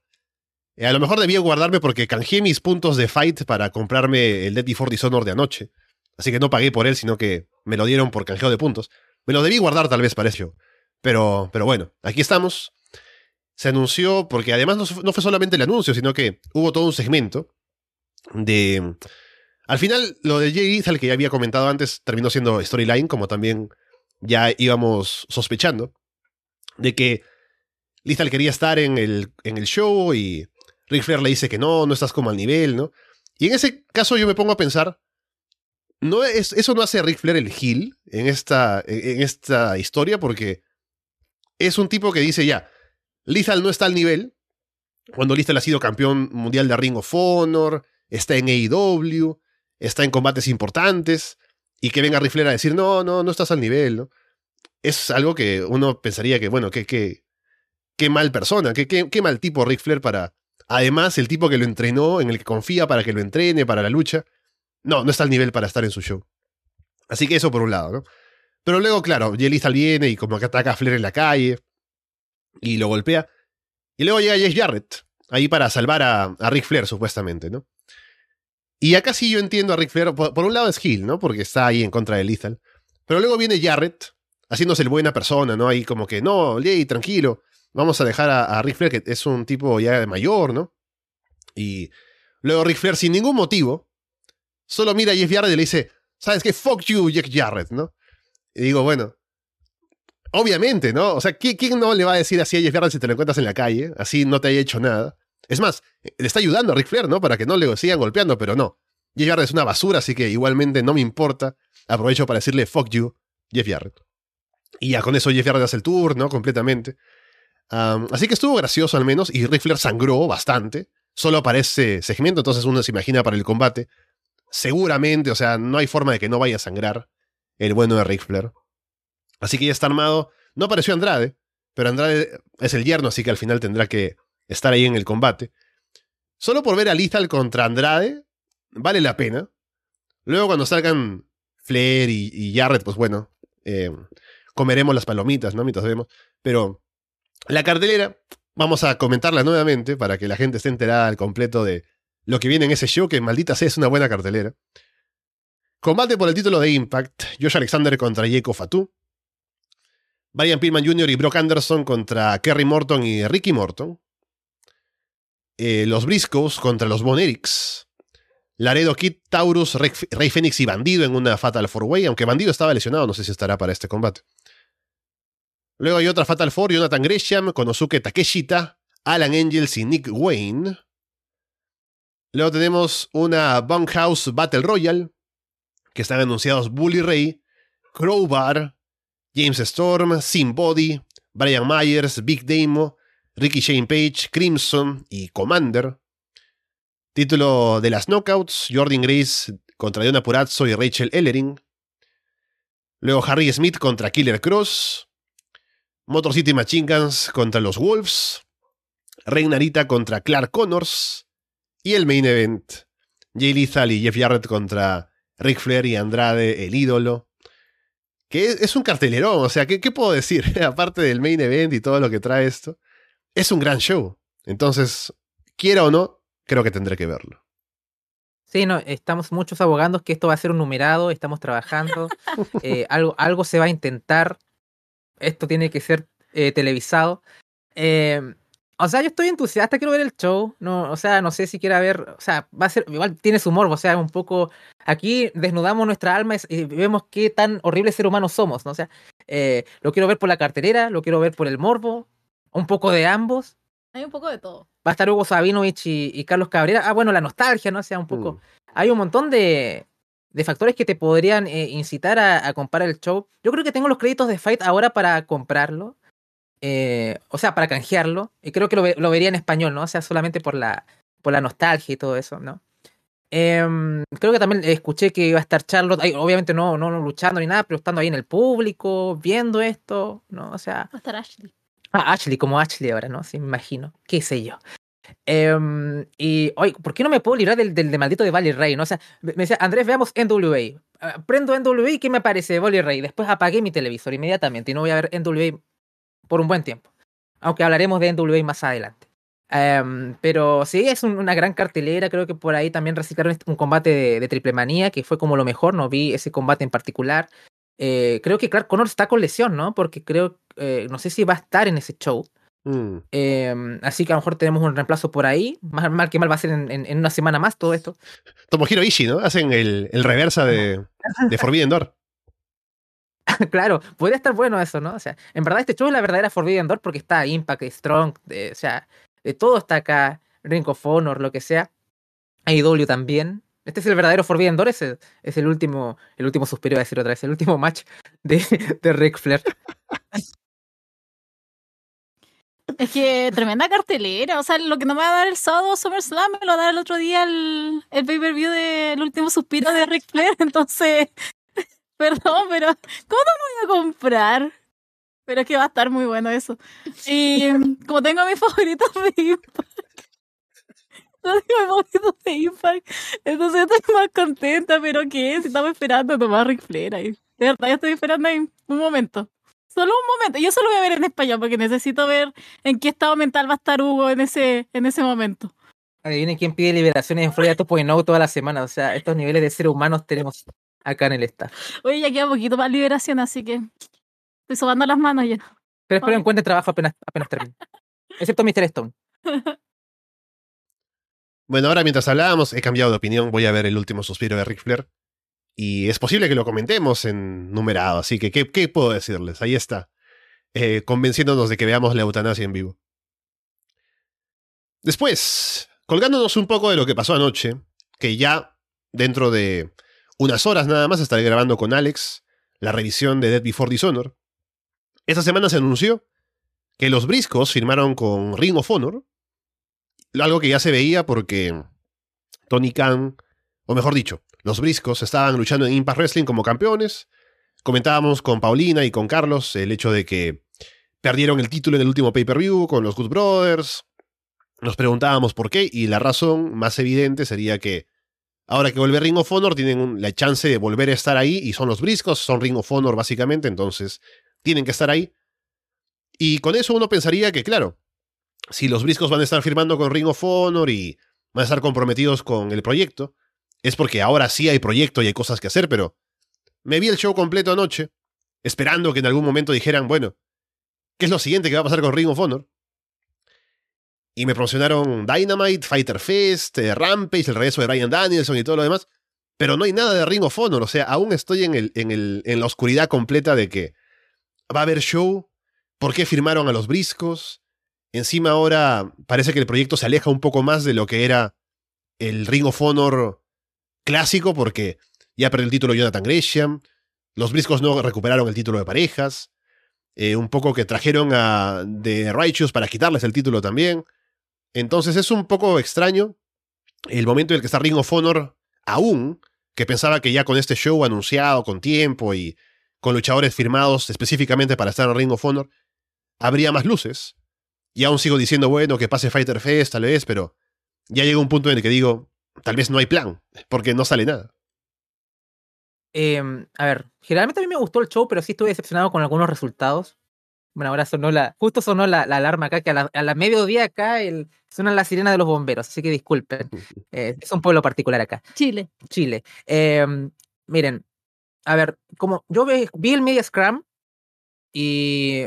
Eh, a lo mejor debía guardarme porque canjeé mis puntos de fight para comprarme el Dead Before Dishonor de anoche. Así que no pagué por él, sino que me lo dieron por canjeo de puntos. Me lo debí guardar tal vez eso. Pero, pero bueno, aquí estamos se anunció, porque además no, fue solamente el anuncio, sino que hubo todo un segmento de... Al final, lo de Jay Lethal que ya había comentado antes terminó siendo storyline, como también ya íbamos sospechando, de que Lethal quería estar en el, en el show y Ric Flair le dice que no, no estás como al nivel, ¿no? Y en ese caso yo me pongo a pensar, no es, eso no hace a Ric Flair el heel en esta, en esta historia, porque es un tipo que dice ya, Lethal no está al nivel. Cuando Lethal ha sido campeón mundial de Ring of Honor, está en AEW, está en combates importantes, y que venga Rifler a decir, no, no, no estás al nivel, ¿no? Es algo que uno pensaría que, bueno, qué qué qué mal persona, qué, qué, mal tipo Ric Flair para... Además, el tipo que lo entrenó, en el que confía para que lo entrene, para la lucha, no, no está al nivel para estar en su show. Así que eso por un lado, ¿no? Pero luego, claro, Jay Lethal viene y como que ataca a Flair en la calle, y lo golpea. Y luego llega Jeff Jarrett ahí para salvar a, a Ric Flair, supuestamente, ¿no? Y acá sí yo entiendo a Ric Flair, por, un lado es Hill, ¿no? Porque está ahí en contra de Lethal. Pero luego viene Jarrett, haciéndose el buena persona, ¿no? Ahí como que, no, Ley, tranquilo, vamos a dejar a, a Ric Flair, que es un tipo ya mayor, ¿no? Y luego Ric Flair, sin ningún motivo, solo mira a Jeff Jarrett y le dice, ¿sabes qué? Fuck you, Jeff Jarrett, ¿no? Y digo, bueno, obviamente, ¿no? O sea, ¿quién no le va a decir así a Jeff Jarrett si te lo encuentras en la calle? Así no te haya hecho nada. Es más, le está ayudando a Ric Flair, ¿no? Para que no le sigan golpeando, pero no. Jeff Jarrett es una basura, así que igualmente no me importa. Aprovecho para decirle fuck you, Jeff Jarrett. Y ya con eso Jeff Jarrett hace el tour, ¿no? Completamente. Así que estuvo gracioso al menos, y Ric Flair sangró bastante. Solo para ese segmento, entonces uno se imagina para el combate. Seguramente, o sea, no hay forma de que no vaya a sangrar el bueno de Ric Flair. Así que ya está armado. No apareció Andrade, pero Andrade es el yerno, así que al final tendrá que estar ahí en el combate. Solo por ver a Lethal contra Andrade, vale la pena. Luego cuando salgan Flair y, Jarrett, pues bueno, eh, comeremos las palomitas, ¿no? Mientras vemos. Pero la cartelera, vamos a comentarla nuevamente para que la gente esté enterada al completo de lo que viene en ese show, que maldita sea es una buena cartelera. Combate por el título de Impact, Josh Alexander contra Jacob Fatu. Brian Pillman Jr. y Brock Anderson contra Kerry Morton y Ricky Morton. Eh, los Briscoes contra los Von Laredo Kid, Taurus, Rey, Fénix y Bandido en una Fatal Four Way, aunque Bandido estaba lesionado, no sé si estará para este combate. Luego hay otra Fatal Four, Jonathan Gresham, Konosuke Takeshita, Alan Angels y Nick Wayne. Luego tenemos una Bunkhouse Battle Royale, que están anunciados Bully Ray, Crowbar, James Storm, Sin Body, Brian Myers, Big Damo, Ricky Shane Page, Crimson y Commander. Título de las Knockouts, Jordan Grace contra Diona Purazzo y Rachel Ellering. Luego Harry Smith contra Killer Cross. Motor City Machine Guns contra los Wolves. Narita contra Clark Connors. Y el main event, Jay Lethal y Jeff Jarrett contra Ric Flair y Andrade, el ídolo. Que es, un cartelerón, o sea, ¿qué, ¿qué, puedo decir? <laughs> Aparte del main event y todo lo que trae esto, es un gran show. Entonces, quiera o no, creo que tendré que verlo. Sí, no, estamos muchos abogando que esto va a ser un numerado, estamos trabajando, <laughs> eh, algo, algo se va a intentar, esto tiene que ser eh, televisado. Eh, o sea, yo estoy entusiasta, quiero ver el show. No, o sea, no sé si quiera ver. O sea, va a ser. Igual tiene su morbo. O sea, un poco. Aquí desnudamos nuestra alma y vemos qué tan horrible ser humano somos, ¿no? O sea, eh, lo quiero ver por la carterera, lo quiero ver por el morbo. Un poco de ambos. Hay un poco de todo. Va a estar Hugo Sabinovich y, Carlos Cabrera. Ah, bueno, la nostalgia, ¿no? O sea, un poco. Mm. Hay un montón de, de factores que te podrían eh, incitar a, a comprar el show. Yo creo que tengo los créditos de Fight ahora para comprarlo. Eh, o sea, para canjearlo, y creo que lo, vería en español, ¿no? O sea, solamente por la, por la nostalgia y todo eso, ¿no? Em, creo que también escuché que iba a estar Charlotte, obviamente no, no luchando ni nada, pero estando ahí en el público, viendo esto, ¿no? O sea... Va a estar Ashley. Ah, Ashley, como Ashley ahora, ¿no? Sí, me imagino. ¿Qué sé yo? Em, y, oye, ¿por qué no me puedo librar del, del, maldito de Valley Ray? ¿no? O me decía, Andrés, veamos NWA. Ah, prendo NWA y ¿qué me aparece de Valley Ray? Después apagué mi televisor inmediatamente y no voy a ver NWA por un buen tiempo. Aunque hablaremos de NWA más adelante. Em, pero sí, es una gran cartelera. Creo que por ahí también reciclaron un combate de, triple manía, que fue como lo mejor. No vi ese combate en particular. Eh, creo que Clark Connor está con lesión, ¿no? Porque creo, eh, no sé si va a estar en ese show. Mm. Em, así que a lo mejor tenemos un reemplazo por ahí. Más mal que mal va a ser en, una semana más todo esto. Tomohiro Ishii, ¿no? Hacen el, el reversa de, de Forbidden Door. <laughs> claro, podría estar bueno eso, ¿no? O sea, en verdad este show es la verdadera Forbidden Door porque está Impact, Strong, o sea, de todo está acá, Ring of Honor, lo que sea. AEW también. Este es el verdadero Forbidden Door, es el, es el último, el último suspiro, a decir otra vez, el último match de, de Ric Flair. <laughs> Es que tremenda cartelera. O sea, lo que no me va a dar el sábado SummerSlam me lo va a dar el otro día el, el pay-per-view del último suspiro de Ric Flair. <laughs> Entonces, Perdón, pero ¿cómo no voy a comprar? Pero es que va a estar muy bueno eso. Y como tengo mis favoritos de Impact, <laughs> tengo mis favoritos de Impact, entonces estoy más contenta, pero ¿qué? Si estamos esperando a tomar Ric Flair ahí. De verdad, ya estoy esperando ahí un momento. Solo un momento. Yo solo voy a ver en español porque necesito ver en qué estado mental va a estar Hugo en ese, en ese momento. Adivinen quién pide liberaciones en Florida no toda la semana. O sea, estos niveles de seres humanos tenemos acá en el staff. Oye, ya queda poquito más liberación, así que estoy sobando las manos ya. Pero espero encuentre trabajo apenas, apenas termine. Excepto Mr. Stone. <laughs> Bueno, ahora mientras hablábamos, he cambiado de opinión. Voy a ver el último suspiro de Ric Flair. Y es posible que lo comentemos en numerado. Así que, ¿qué, puedo decirles? Ahí está. Eh, convenciéndonos de que veamos la eutanasia en vivo. Después, colgándonos un poco de lo que pasó anoche, que ya dentro de unas horas nada más estaré grabando con Alex la revisión de Dead Before Dishonor. Esta semana se anunció que los Briscos firmaron con Ring of Honor, algo que ya se veía porque Tony Khan, o mejor dicho, los Briscos estaban luchando en Impact Wrestling como campeones. Comentábamos con Paulina y con Carlos el hecho de que perdieron el título en el último pay-per-view con los Good Brothers. Nos preguntábamos por qué y la razón más evidente sería que Ahora que vuelve Ring of Honor, tienen la chance de volver a estar ahí y son los briscos, son Ring of Honor básicamente, entonces tienen que estar ahí. Y con eso uno pensaría que, claro, si los briscos van a estar firmando con Ring of Honor y van a estar comprometidos con el proyecto, es porque ahora sí hay proyecto y hay cosas que hacer, pero me vi el show completo anoche, esperando que en algún momento dijeran, bueno, ¿qué es lo siguiente que va a pasar con Ring of Honor? Y me promocionaron Dynamite, Fighter Fest, eh, Rampage, el regreso de Brian Danielson y todo lo demás. Pero no hay nada de Ring of Honor. O sea, aún estoy en, el, en, el, en la oscuridad completa de que va a haber show. ¿Por qué firmaron a los briscos? Encima ahora parece que el proyecto se aleja un poco más de lo que era el Ring of Honor clásico porque ya perdió el título Jonathan Gresham. Los briscos no recuperaron el título de parejas. Eh, un poco que trajeron a The Righteous para quitarles el título también. Entonces es un poco extraño el momento en el que está Ring of Honor aún, que pensaba que ya con este show anunciado con tiempo y con luchadores firmados específicamente para estar en Ring of Honor, habría más luces. Y aún sigo diciendo, bueno, que pase Fighter Fest tal vez, pero ya llega un punto en el que digo, tal vez no hay plan, porque no sale nada. Em, a ver, generalmente a mí me gustó el show, pero sí estuve decepcionado con algunos resultados. Bueno, ahora sonó la, justo sonó la, alarma acá, que a la, mediodía acá el, suena la sirena de los bomberos, así que disculpen. <laughs> Eh, es un pueblo particular acá. Chile. Chile. Em, miren, a ver, como yo vi, el Media Scrum y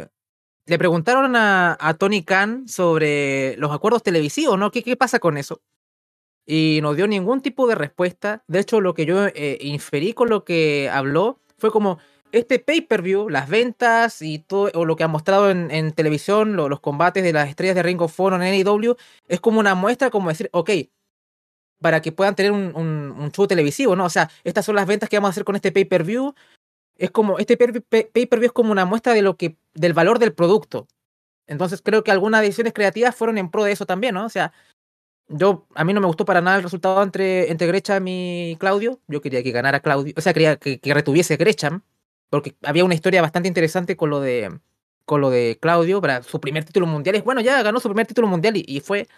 le preguntaron a, Tony Khan sobre los acuerdos televisivos, ¿no? ¿Qué, ¿Qué pasa con eso? Y no dio ningún tipo de respuesta. De hecho, lo que yo eh, inferí con lo que habló fue como, este pay-per-view, las ventas y todo o lo que ha mostrado en, televisión, los combates de las estrellas de Ring of en NEW, es como una muestra, como decir, ok, para que puedan tener un, show televisivo, ¿no? O sea, estas son las ventas que vamos a hacer con este pay-per-view. Es como, este pay-per-view es como una muestra de lo que, del valor del producto. Entonces creo que algunas decisiones creativas fueron en pro de eso también, ¿no? O sea, yo, a mí no me gustó para nada el resultado entre, entre Gresham y Claudio. Yo quería que ganara Claudio, o sea, quería que, retuviese Gresham porque había una historia bastante interesante con lo de con lo de Claudio para su primer título mundial. Es bueno, ya ganó su primer título mundial y, fue.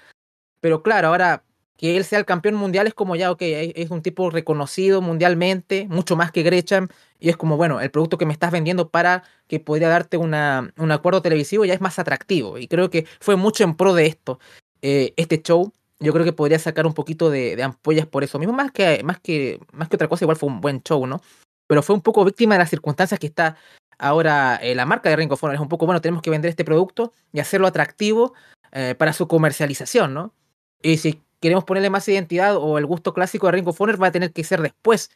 Pero claro, ahora que él sea el campeón mundial es como ya, ok, es un tipo reconocido mundialmente, mucho más que Gresham. Y es como, bueno, el producto que me estás vendiendo para que podría darte una, un acuerdo televisivo ya es más atractivo. Y creo que fue mucho en pro de esto. Eh, este show, yo creo que podría sacar un poquito de, ampollas por eso mismo. Más que, más, que, más que otra cosa, igual fue un buen show, ¿no? pero fue un poco víctima de las circunstancias que está ahora eh, la marca de Ring of. Es un poco, bueno, tenemos que vender este producto y hacerlo atractivo eh, para su comercialización, ¿no? Y si queremos ponerle más identidad o el gusto clásico de Ring of va a tener que ser después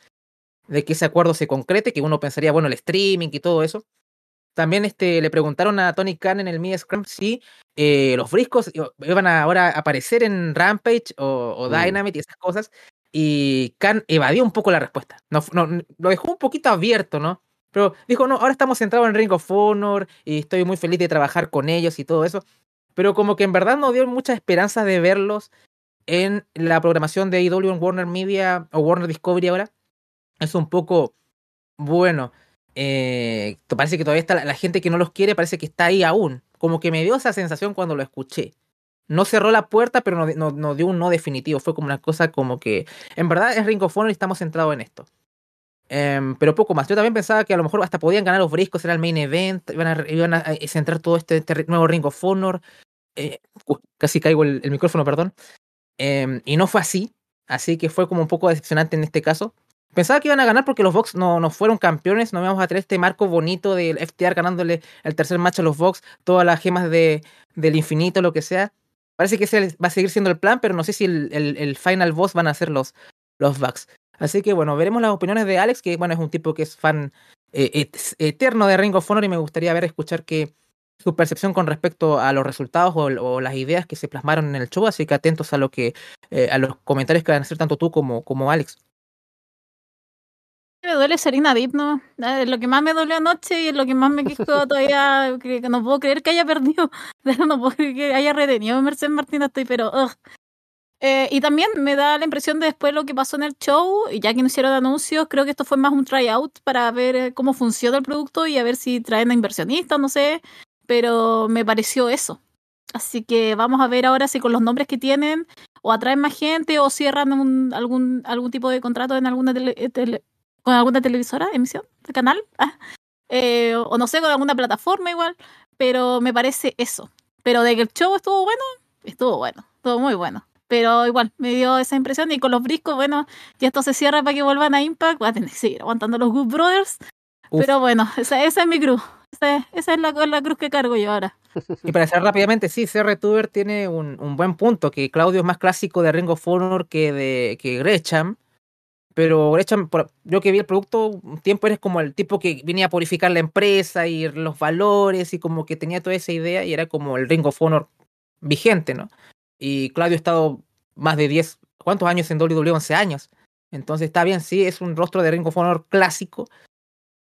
de que ese acuerdo se concrete, que uno pensaría, bueno, el streaming y todo eso. También este, le preguntaron a Tony Khan en el Media Scrum si eh, los briscos iban a ahora aparecer en Rampage o, o mm. Dynamite y esas cosas. Y Khan evadió un poco la respuesta. No, lo dejó un poquito abierto, ¿no? Pero dijo, no, ahora estamos centrados en Ring of Honor y estoy muy feliz de trabajar con ellos y todo eso. Pero como que en verdad no dio mucha esperanza de verlos en la programación de IW en Warner Media o Warner Discovery ahora. Es un poco bueno. Eh, parece que todavía está la gente que no los quiere, parece que está ahí aún. Como que me dio esa sensación cuando lo escuché no cerró la puerta, pero no, dio un no definitivo. Fue como una cosa como que, en verdad es Ring of Honor y estamos centrados en esto. Em, pero poco más. Yo también pensaba que a lo mejor hasta podían ganar los briscos, era el main event, iban a, iban a eh, centrar todo este, este nuevo Ring of Honor. Eh, casi caigo el, micrófono, perdón. Em, y no fue así, así que fue como un poco decepcionante en este caso. Pensaba que iban a ganar porque los Vox no, no fueron campeones, no íbamos a tener este marco bonito del FTR ganándole el tercer match a los Vox, todas las gemas de, del infinito, lo que sea. Parece que ese va a seguir siendo el plan, pero no sé si el, el, final boss van a ser los, los Bucks. Así que bueno, veremos las opiniones de Alex, que bueno, es un tipo que es fan eh, eterno de Ring of Honor y me gustaría ver, escuchar que su percepción con respecto a los resultados o, las ideas que se plasmaron en el show, así que atentos a lo que eh, a los comentarios que van a hacer tanto tú como, como Alex. Me duele Serena Deep, ¿no? Eh, lo que más me dolió anoche y lo que más me quisco <laughs> todavía, que, no puedo creer que haya perdido, <laughs> no puedo creer que haya retenido Mercedes Martínez, estoy pero... Eh, y también me da la impresión de después lo que pasó en el show, y ya que no hicieron anuncios, creo que esto fue más un tryout para ver eh, cómo funciona el producto y a ver si traen a inversionistas, no sé, pero me pareció eso. Así que vamos a ver ahora si con los nombres que tienen o atraen más gente o cierran algún, algún tipo de contrato en alguna eh, con alguna televisora, emisión, de canal, ah, o no sé, con alguna plataforma igual, pero me parece eso. Pero de que el show estuvo bueno, estuvo bueno, estuvo muy bueno. Pero igual, me dio esa impresión. Y con los briscos, bueno, ya esto se cierra para que vuelvan a Impact. Va a tener que seguir aguantando los Good Brothers. Pero bueno, esa, esa, es mi cruz. Esa, esa es la, la, cruz que cargo yo ahora. Y para cerrar rápidamente, sí, CR Tuber tiene un, un, buen punto, que Claudio es más clásico de Ring of Honor que de que Gresham. Pero Gresham, yo que vi el producto un tiempo, eres como el tipo que venía a purificar la empresa y los valores y como que tenía toda esa idea y era como el Ring of Honor vigente, ¿no? Y Claudio ha estado más de 10, ¿cuántos años en WWE? 11 años. Entonces está bien, sí, es un rostro de Ring of Honor clásico,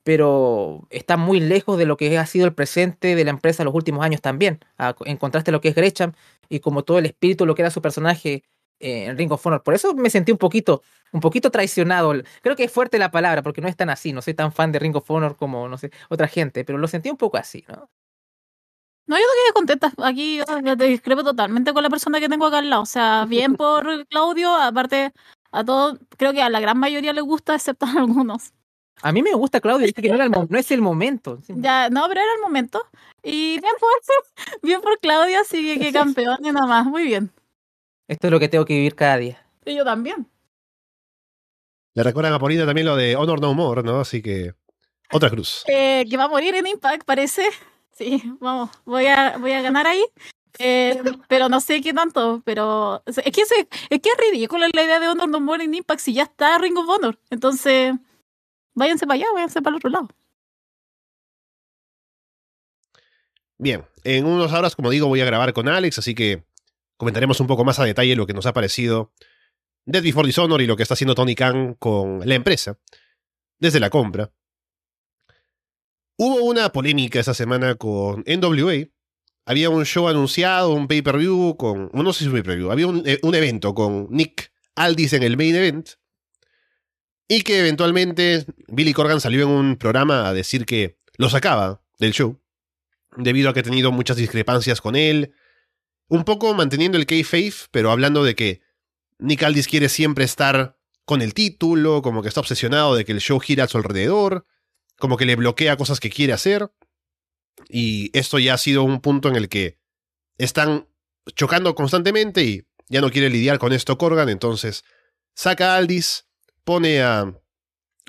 pero está muy lejos de lo que ha sido el presente de la empresa los últimos años también. En contraste a lo que es Gresham y como todo el espíritu, lo que era su personaje eh, en Ring of Honor. Por eso me sentí un poquito, un poquito traicionado. Creo que es fuerte la palabra, porque no es tan así. No soy tan fan de Ring of Honor como, no sé, otra gente, pero lo sentí un poco así, ¿no? No, yo no quedé contenta. Aquí te discrepo totalmente con la persona que tengo acá al lado. O sea, <laughs> bien por Claudio, aparte a todos, creo que a la gran mayoría le gusta, excepto a algunos. A mí me gusta Claudio, dice que no, era el no es el momento. Ya, no, pero era el momento. Y bien por, <laughs> bien por Claudio, así que, <laughs> campeón y nada más. Muy bien. Esto es lo que tengo que vivir cada día. Y yo también. Le recuerdan a Polina también lo de Honor No More, ¿no? Así que. Otra cruz. Eh, que va a morir en Impact, parece. Sí, vamos, voy a, voy a ganar ahí. Eh, pero no sé qué tanto, pero es que, es, es que es ridículo la idea de Honor No More in Impact si ya está Ring of Honor. Entonces, váyanse para allá, váyanse para el otro lado. Bien, en unos horas, como digo, voy a grabar con Alex, así que comentaremos un poco más a detalle lo que nos ha parecido Dead Before Dishonor y lo que está haciendo Tony Khan con la empresa desde la compra. Hubo una polémica esa semana con NWA. Había un show anunciado, un pay-per-view con... No sé si es un pay-per-view. Había eh, un, evento con Nick Aldis en el main event. Y que eventualmente Billy Corgan salió en un programa a decir que lo sacaba del show. Debido a que ha tenido muchas discrepancias con él. Un poco manteniendo el kayfabe, pero hablando de que Nick Aldis quiere siempre estar con el título, como que está obsesionado de que el show gira a su alrededor como que le bloquea cosas que quiere hacer. Y esto ya ha sido un punto en el que están chocando constantemente y ya no quiere lidiar con esto Corgan, entonces saca a Aldis, pone a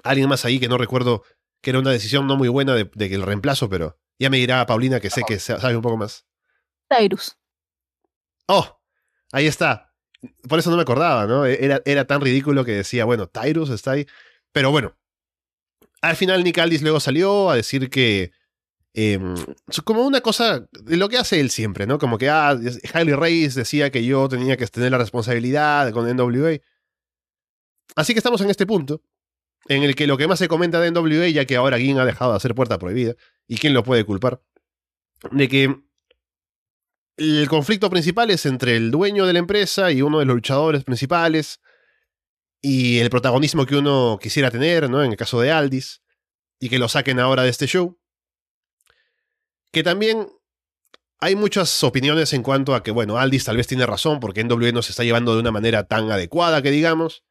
alguien más ahí que no recuerdo que era una decisión no muy buena de, que el reemplazo, pero ya me dirá Paulina que sé que sabe un poco más. Tyrus. Oh, ahí está. Por eso no me acordaba, ¿no? Era, era tan ridículo que decía, bueno, Tyrus está ahí. Pero bueno, al final Nick Aldis luego salió a decir que... Em, como una cosa de lo que hace él siempre, ¿no? Como que, ah, Hailey Reyes decía que yo tenía que tener la responsabilidad con NWA. Así que estamos en este punto, en el que lo que más se comenta de NWA, ya que ahora Gin ha dejado de hacer puerta prohibida, y quién lo puede culpar, de que el conflicto principal es entre el dueño de la empresa y uno de los luchadores principales, y el protagonismo que uno quisiera tener, ¿no? En el caso de Aldis, y que lo saquen ahora de este show. Que también hay muchas opiniones en cuanto a que, bueno, Aldis tal vez tiene razón porque NWA no se está llevando de una manera tan adecuada que digamos.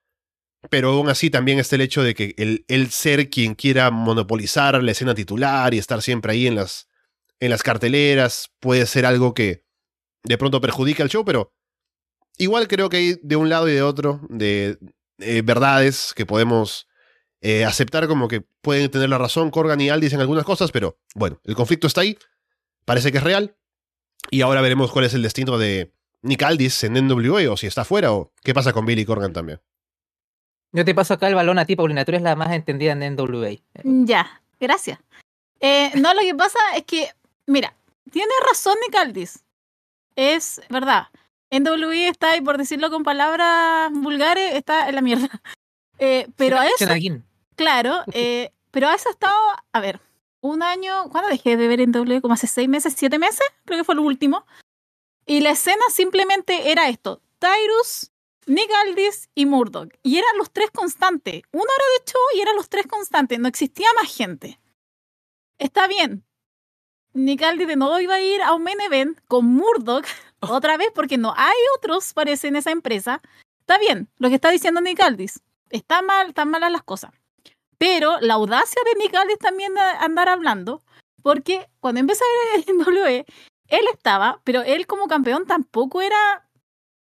pero aún así también está el hecho de que el, el, ser quien quiera monopolizar la escena titular y estar siempre ahí en las, en las carteleras puede ser algo que de pronto perjudica al show, pero igual creo que hay de un lado y de otro de eh, verdades que podemos eh, aceptar como que pueden tener la razón. Corgan y Al dicen algunas cosas, pero bueno, el conflicto está ahí, parece que es real, y ahora veremos cuál es el destino de Nick Aldis en NWA, o si está fuera, o qué pasa con Billy Corgan también. Yo te paso acá el balón a ti, Paulina, tú eres la más entendida en NWA. Ya, gracias. Eh, no, lo que pasa es que, mira, tiene razón Nick Aldis. Es verdad. NWA está ahí, por decirlo con palabras vulgares, está en la mierda. <laughs> <laughs> Eh, pero a eso. Claro, eh, pero a eso ha estado, a ver, un año, ¿cuándo dejé de ver NWA? Como hace seis meses, siete meses, creo que fue lo último. Y la escena simplemente era esto: Tyrus, Nick Aldis y Murdoch. Y eran los tres constantes. Una hora de show y eran los tres constantes. No existía más gente. Está bien. Nick Aldis de nuevo iba a ir a un main event con Murdoch otra vez porque no hay otros, parece, en esa empresa. Está bien, lo que está diciendo Nick Aldis. Está mal, están malas las cosas. Pero la audacia de Nick Aldis también de andar hablando, porque cuando empecé a ver el <laughs> WWE, él estaba, pero él como campeón tampoco era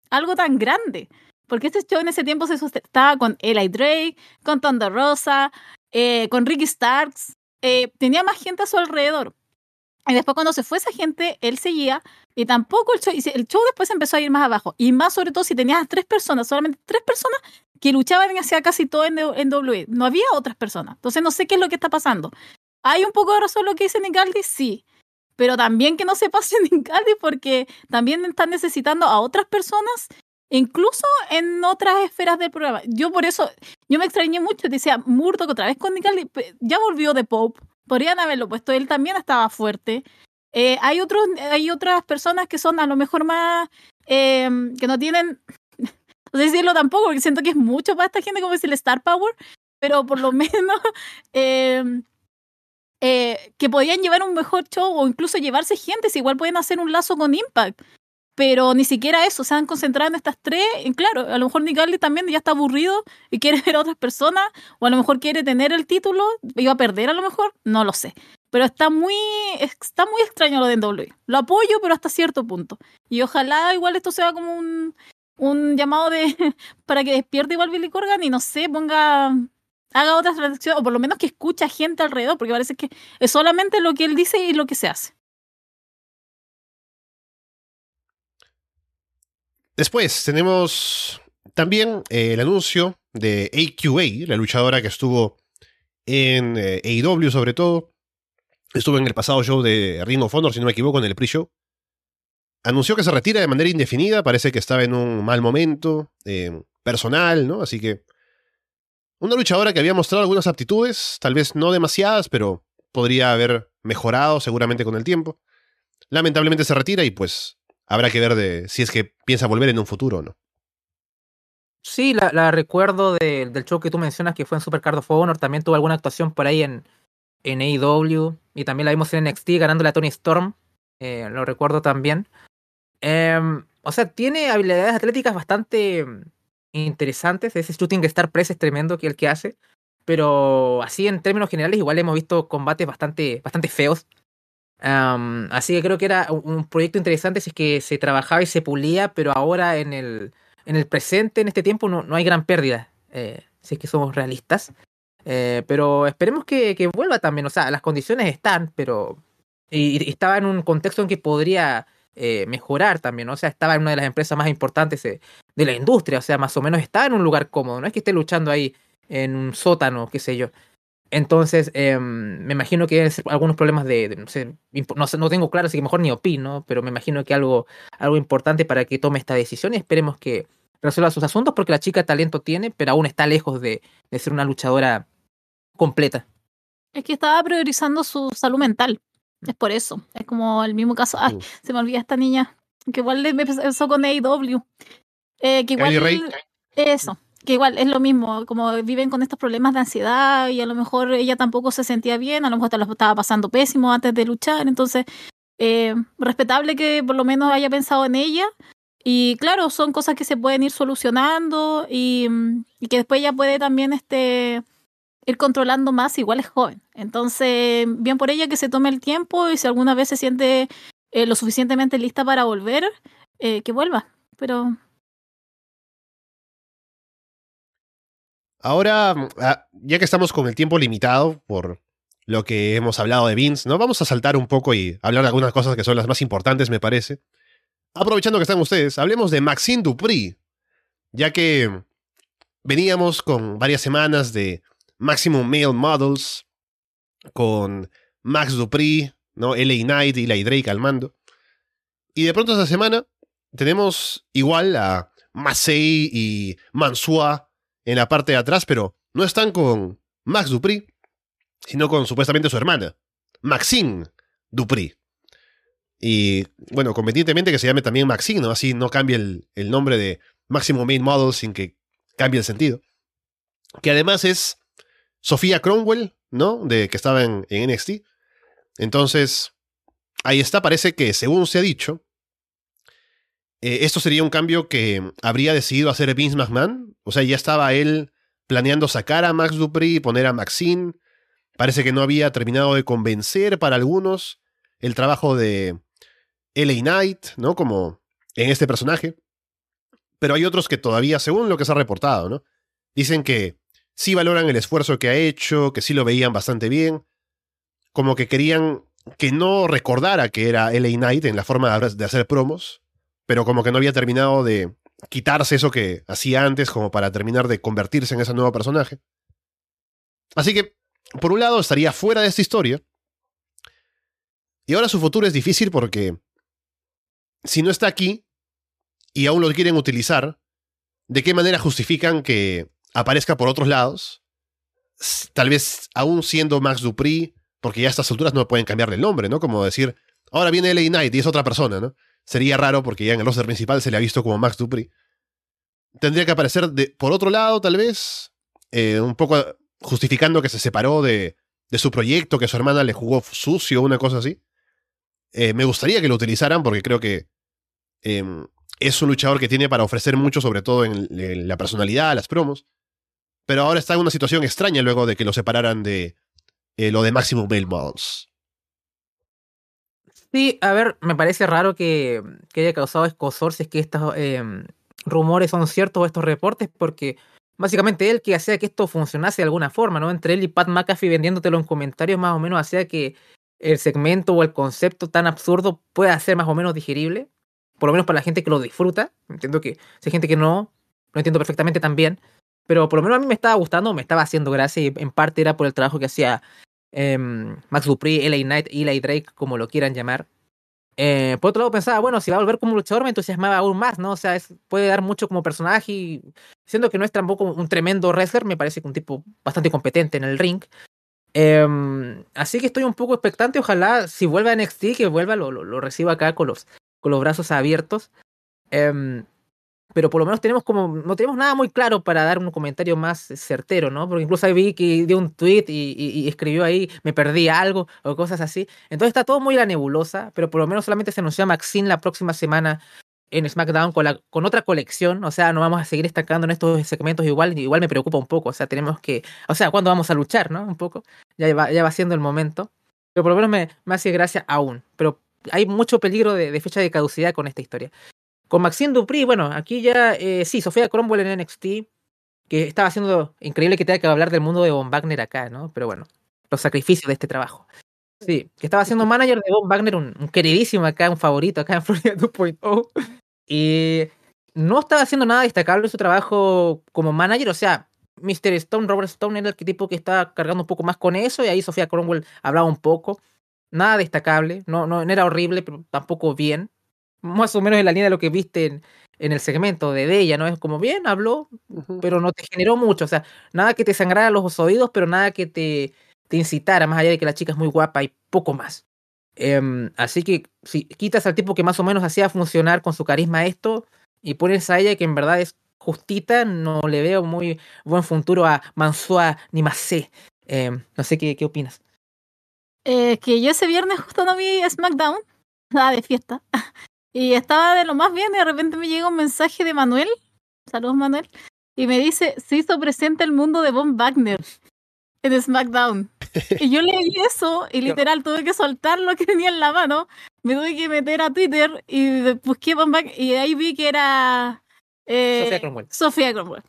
algo tan grande. Porque este show en ese tiempo se estaba con Eli Drake, con Thunder Rosa, eh, con Ricky Starks. Eh, tenía más gente a su alrededor. Y después cuando se fue esa gente, él seguía y tampoco el show, el show después empezó a ir más abajo. Y más sobre todo si tenías tres personas, solamente tres personas que luchaban hacia casi todo en, en WWE. No había otras personas. Entonces no sé qué es lo que está pasando. ¿Hay un poco de razón lo que dice Nicaldi? Sí. Pero también que no se pase <laughs> Nicaldi porque también están necesitando a otras personas incluso en otras esferas del programa. Yo por eso, yo me extrañé mucho, decía Murdoch otra vez con Nicaldi, ya volvió de Pope, podrían haberlo puesto, él también estaba fuerte. Eh, hay, otros, hay otras personas que son a lo mejor más, eh, que no tienen, <laughs> no sé decirlo tampoco, porque siento que es mucho para esta gente como decir Star Power, pero por lo <laughs> menos eh, eh, que podían llevar un mejor show o incluso llevarse gente, si igual pueden hacer un lazo con Impact. Pero ni siquiera eso, se han concentrado en estas tres. Y claro, a lo mejor Nick también ya está aburrido y quiere <laughs> ver a otras personas, o a lo mejor quiere tener el título, iba a perder a lo mejor, no lo sé. Pero está muy, está muy extraño lo de NW. Lo apoyo, pero hasta cierto punto. Y ojalá igual esto sea como un, un llamado de <laughs> para que despierte igual Billy Corgan y no sé, ponga haga otras transacciones, o por lo menos que escucha gente alrededor, porque parece que es solamente lo que él dice y lo que se hace. Después tenemos también eh, el anuncio de AQA, la luchadora que estuvo en eh, AEW sobre todo. Estuvo en el pasado show de Ring of Honor, si no me equivoco, en el pre-show. Anunció que se retira de manera indefinida, parece que estaba en un mal momento eh, personal, ¿no? Así que una luchadora que había mostrado algunas aptitudes, tal vez no demasiadas, pero podría haber mejorado seguramente con el tiempo. Lamentablemente se retira y pues habrá que ver de si es que piensa volver en un futuro o no. Sí, la, recuerdo del show que tú mencionas que fue en Supercard of Honor. También tuvo alguna actuación por ahí en, en AEW. Y también la vimos en NXT ganándole a Tony Storm. Eh, lo recuerdo también. Em, o sea, tiene habilidades atléticas bastante interesantes. Ese shooting star press es tremendo que el que hace. Pero así en términos generales, igual hemos visto combates bastante, bastante feos así que creo que era un, proyecto interesante si es que se trabajaba y se pulía, pero ahora en el, en el presente, en este tiempo, no, no hay gran pérdida, eh, si es que somos realistas. Eh, pero esperemos que, que, vuelva también, o sea, las condiciones están, pero... Y, estaba en un contexto en que podría eh, mejorar también, o sea, estaba en una de las empresas más importantes de, de la industria, o sea, más o menos está en un lugar cómodo, no es que esté luchando ahí en un sótano, qué sé yo. Entonces, eh, me imagino que hay algunos problemas de, no, sé, no, no, tengo claro, así que mejor ni opino, pero me imagino que algo, algo importante para que tome esta decisión y esperemos que resuelva sus asuntos porque la chica talento tiene, pero aún está lejos de, de ser una luchadora completa. Es que estaba priorizando su salud mental, es por eso. Es como el mismo caso, ay, se me olvida esta niña, que igual me empezó con AEW. Eh, que igual, eso, que igual es lo mismo, como viven con estos problemas de ansiedad y a lo mejor ella tampoco se sentía bien, a lo mejor lo estaba pasando pésimo antes de luchar, entonces eh, respetable que por lo menos haya pensado en ella, Y claro, son cosas que se pueden ir solucionando y, que después ya puede también este, ir controlando más, igual es joven. Entonces, bien por ella que se tome el tiempo y si alguna vez se siente eh, lo suficientemente lista para volver, eh, que vuelva. Pero. Ahora, ah, ya que estamos con el tiempo limitado por lo que hemos hablado de Vince, ¿no? Vamos a saltar un poco y hablar de algunas cosas que son las más importantes, me parece. Aprovechando que están ustedes, hablemos de Maxine Dupri, ya que veníamos con varias semanas de Maximum Male Models, con Max Dupri, ¿no? LA Knight y la Drake al mando. Y de pronto esta semana tenemos igual a Masei y Mansua en la parte de atrás, pero no están con Max Dupri, sino con supuestamente su hermana, Maxine Dupri. Y bueno, convenientemente que se llame también Maxine, ¿no? Así no cambia el, nombre de Maximum Main Model sin que cambie el sentido. Que además es Sofía Cromwell, ¿no? De que estaba en, NXT. Entonces, ahí está, parece que según se ha dicho, eh, esto sería un cambio que habría decidido hacer Vince McMahon. O sea, ya estaba él planeando sacar a Max Dupri y poner a Maxine. Parece que no había terminado de convencer para algunos el trabajo de LA Knight, ¿no? Como en este personaje. Pero hay otros que todavía, según lo que se ha reportado, ¿no? Dicen que sí valoran el esfuerzo que ha hecho, que sí lo veían bastante bien, como que querían que no recordara que era LA Knight en la forma de hacer promos, pero como que no había terminado de quitarse eso que hacía antes como para terminar de convertirse en ese nuevo personaje. Así que, por un lado, estaría fuera de esta historia. Y ahora su futuro es difícil porque si no está aquí y aún lo quieren utilizar, ¿de qué manera justifican que aparezca por otros lados, tal vez aún siendo Max Dupri, porque ya a estas alturas no pueden cambiarle el nombre, ¿no? Como decir, ahora viene LA Knight y es otra persona, ¿no? Sería raro porque ya en el roster principal se le ha visto como Max Dupri. Tendría que aparecer de, por otro lado, tal vez, eh, un poco justificando que se separó de, de, su proyecto, que su hermana le jugó sucio, una cosa así. Eh, me gustaría que lo utilizaran porque creo que em, es un luchador que tiene para ofrecer mucho, sobre todo en, la personalidad, las promos pero ahora está en una situación extraña luego de que lo separaran de eh, lo de Maximum Male Models. Sí, a ver, me parece raro que, haya causado escosor si es que estos em, rumores son ciertos o estos reportes, porque básicamente él que hacía que esto funcionase de alguna forma, ¿no? Entre él y Pat McAfee vendiéndotelo en comentarios más o menos hacía que el segmento o el concepto tan absurdo pueda ser más o menos digerible, por lo menos para la gente que lo disfruta. Entiendo que si hay gente que no, lo entiendo perfectamente también. Pero por lo menos a mí me estaba gustando, me estaba haciendo gracia y en parte era por el trabajo que hacía em, Max Dupri, LA Knight, Eli Drake, como lo quieran llamar. Eh, por otro lado pensaba, bueno, si va a volver como luchador me entusiasmaba aún más, ¿no? O sea, puede dar mucho como personaje y siendo que no es tampoco un tremendo wrestler, me parece que un tipo bastante competente en el ring. Em, así que estoy un poco expectante, ojalá si vuelve a NXT, que vuelva, lo, lo, reciba acá con los, con los brazos abiertos. Eh, pero por lo menos tenemos como, no tenemos nada muy claro para dar un comentario más certero, ¿no? Porque incluso ahí vi que dio un tweet y, escribió ahí, me perdí algo o cosas así. Entonces está todo muy la nebulosa, pero por lo menos solamente se anunció a Maxine la próxima semana en SmackDown con, la, con otra colección, o sea, no vamos a seguir estancando en estos segmentos igual, igual me preocupa un poco, o sea, tenemos que, o sea, ¿cuándo vamos a luchar, no? Un poco, ya va, ya va siendo el momento, pero por lo menos me, me hace gracia aún, pero hay mucho peligro de, de fecha de caducidad con esta historia. Con Maxine Dupri, bueno, aquí ya, eh, sí, Sofía Cromwell en NXT, que estaba haciendo increíble que tenga que hablar del mundo de Von Wagner acá, ¿no? Pero bueno, los sacrificios de este trabajo. Sí, que estaba siendo manager de Von Wagner, un, queridísimo acá, un favorito acá en <laughs> Florida 2.0. Y no estaba haciendo nada destacable en su trabajo como manager, o sea, Mr. Stone, Robert Stone era el tipo que estaba cargando un poco más con eso, y ahí Sofía Cromwell hablaba un poco. Nada destacable, no, no, no era horrible, pero tampoco bien más o menos en la línea de lo que viste en, en el segmento de, ella, ¿no? Es como bien, habló, pero no te generó mucho, o sea, nada que te sangrara los oídos, pero nada que te, te incitara, más allá de que la chica es muy guapa y poco más. Em, así que si quitas al tipo que más o menos hacía funcionar con su carisma esto y pones a ella que en verdad es justita, no le veo muy buen futuro a Mansua ni Macé. Em, no sé qué, qué opinas. Eh, que yo ese viernes justo no vi SmackDown, <laughs> nada de fiesta. Y estaba de lo más bien y de repente me llega un mensaje de Manuel. Saludos, Manuel. Y me dice, se hizo presente el mundo de Von Wagner en SmackDown. y yo leí eso y <laughs> literal tuve que soltar lo que tenía en la mano. Me tuve que meter a Twitter y busqué Von Wagner y ahí vi que era eh, Sofía Cromwell. Sofía Cromwell.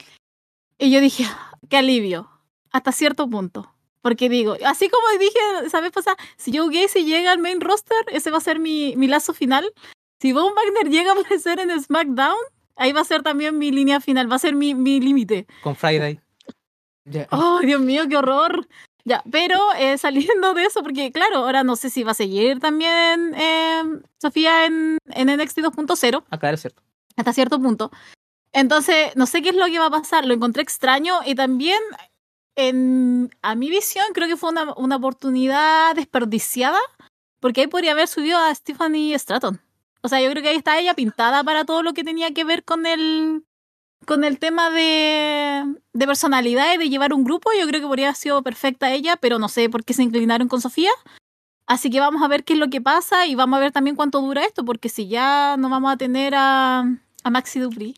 Y yo dije, qué alivio, hasta cierto punto. Porque digo, así como dije, ¿sabes? Pasar, si Joe Gacy llega al main roster, ese va a ser mi, mi lazo final. Si Von Wagner llega a aparecer en SmackDown, ahí va a ser también mi línea final, va a ser mi, mi límite. Con Friday. Oh, Dios mío, qué horror. Ya, pero eh, saliendo de eso, porque claro, ahora no sé si va a seguir también eh, Sofía en, en NXT 2.0. Acá es cierto. Hasta cierto punto. Entonces, no sé qué es lo que va a pasar. Lo encontré extraño y también, en, a mi visión, creo que fue una, una oportunidad desperdiciada, porque ahí podría haber subido a Stephanie Stratton. O sea, yo creo que ahí está ella pintada para todo lo que tenía que ver con el, con el tema de, de personalidad y de llevar un grupo. Yo creo que podría haber sido perfecta ella, pero no sé por qué se inclinaron con Sofía. Así que vamos a ver qué es lo que pasa y vamos a ver también cuánto dura esto, porque si ya no vamos a tener a, a Maxi Dupri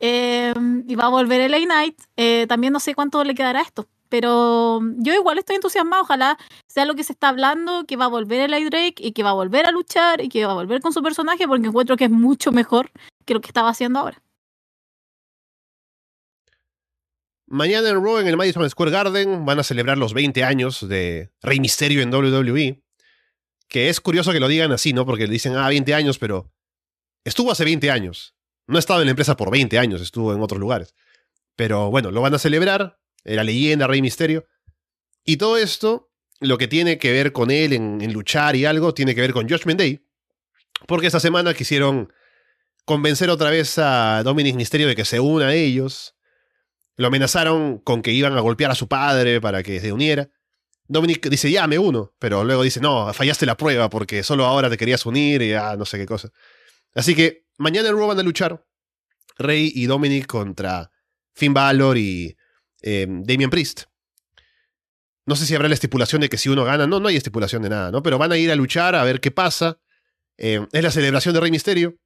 eh, y va a volver el A-Night, eh, también no sé cuánto le quedará esto. Pero yo igual estoy entusiasmada, ojalá sea lo que se está hablando, que va a volver el Drake y que va a volver a luchar y que va a volver con su personaje, porque encuentro que es mucho mejor que lo que estaba haciendo ahora. Mañana en Raw, en el Madison Square Garden, van a celebrar los 20 años de Rey Misterio en WWE. Que es curioso que lo digan así, ¿no? Porque le dicen, ah, 20 años, pero estuvo hace 20 años. No ha estado en la empresa por 20 años, estuvo en otros lugares. Pero bueno, lo van a celebrar la leyenda, Rey Misterio. Y todo esto, lo que tiene que ver con él en, luchar y algo, tiene que ver con Judgment Day. Porque esta semana quisieron convencer otra vez a Dominic Misterio de que se una a ellos. Lo amenazaron con que iban a golpear a su padre para que se uniera. Dominic dice, ya, me uno. Pero luego dice, no, fallaste la prueba porque solo ahora te querías unir y ya no sé qué cosa. Así que mañana en Raw van a luchar Rey y Dominic contra Finn Balor y eh, Damian Priest. No sé si habrá la estipulación de que si uno gana, no, no hay estipulación de nada, ¿no? Pero van a ir a luchar a ver qué pasa. Eh, es la celebración de Rey Misterio.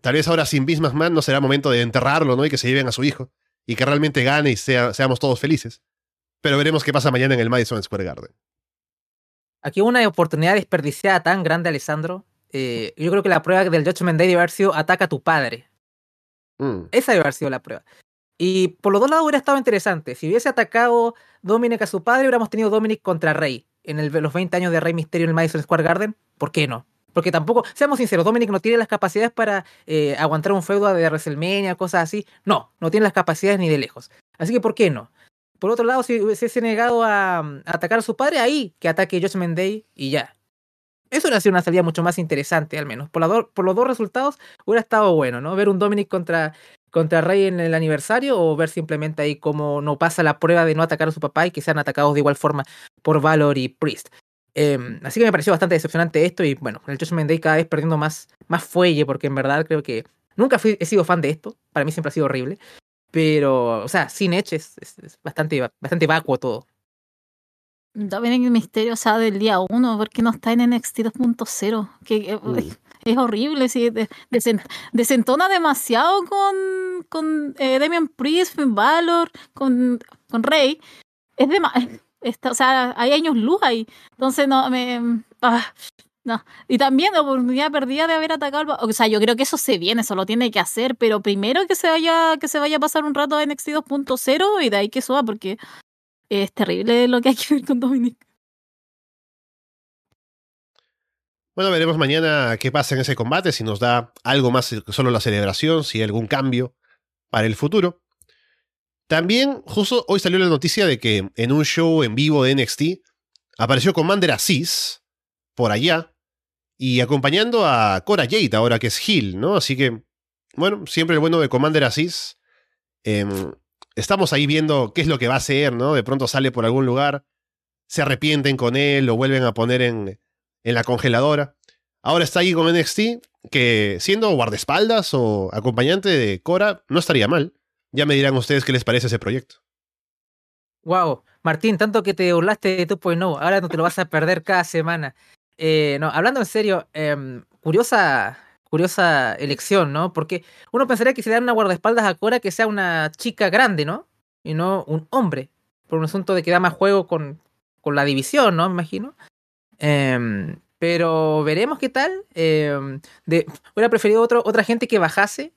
Tal vez ahora sin Vince McMahon no será momento de enterrarlo, ¿no? Y que se lleven a su hijo. Y que realmente gane y seamos todos felices. Pero veremos qué pasa mañana en el Madison Square Garden. Aquí una oportunidad desperdiciada tan grande, Alessandro. Eh, yo creo que la prueba del Judgment Day debe haber sido ataca a tu padre. Mm. Esa debe haber sido la prueba. Y por los dos lados hubiera estado interesante. Si hubiese atacado Dominic a su padre, hubiéramos tenido Dominic contra Rey. En los 20 años de Rey Misterio en el Madison Square Garden, ¿por qué no? Porque tampoco, seamos sinceros, Dominic no tiene las capacidades para eh, aguantar un feudo de WrestleMania, cosas así. No, no tiene las capacidades ni de lejos. Así que, ¿por qué no? Por otro lado, si hubiese negado a, a atacar a su padre, ahí que ataque Judgment Day y ya. Eso hubiera sido una salida mucho más interesante, al menos. Por, por los dos resultados hubiera estado bueno, ¿no? Ver un Dominic contra, contra Rey en el aniversario o ver simplemente ahí cómo no pasa la prueba de no atacar a su papá y que sean atacados de igual forma por Valor y Priest. Em, así que me pareció bastante decepcionante esto y bueno, el Judgment Day cada vez perdiendo más, más fuelle porque en verdad creo que nunca fui, he sido fan de esto. Para mí siempre ha sido horrible. Pero, o sea, sin Edge es, es bastante, bastante vacuo todo. Dominic Misterio, o sea, del día uno, porque no está en NXT 2.0. Que es, horrible, sí, desentona demasiado con, con eh, Damian Priest, Finn Balor, con, con Rey. Es de o sea, hay años luz ahí. Entonces, no, me. Ah, no. Y también oportunidad perdida de haber atacado. O sea, yo creo que eso se viene, eso lo tiene que hacer, pero primero que se vaya, que se vaya a pasar un rato a NXT 2.0 y de ahí que suba, porque es terrible lo que hay que ver con Dominic. Bueno, veremos mañana qué pasa en ese combate, si nos da algo más que solo la celebración, si hay algún cambio para el futuro. También, justo hoy salió la noticia de que en un show en vivo de NXT apareció Commander Aziz por allá y acompañando a Cora Jade, ahora que es Hill, ¿no? Así que, bueno, siempre el bueno de Commander Aziz. Em, estamos ahí viendo qué es lo que va a hacer, ¿no? De pronto sale por algún lugar, se arrepienten con él, lo vuelven a poner en, en la congeladora. Ahora está ahí con NXT, que siendo guardaespaldas o acompañante de Cora, no estaría mal. Ya me dirán ustedes qué les parece ese proyecto. Wow, Martín, tanto que te burlaste de tu pues no, ahora no te lo vas a perder cada semana. Eh, no, hablando en serio, em, curiosa, curiosa elección, ¿no? Porque uno pensaría que si dan una guardaespaldas a Cora que sea una chica grande, ¿no? Y no un hombre. Por un asunto de que da más juego con, con la división, ¿no? Me imagino. Em, pero veremos qué tal. Eh, de, hubiera preferido otro, otra gente que bajase,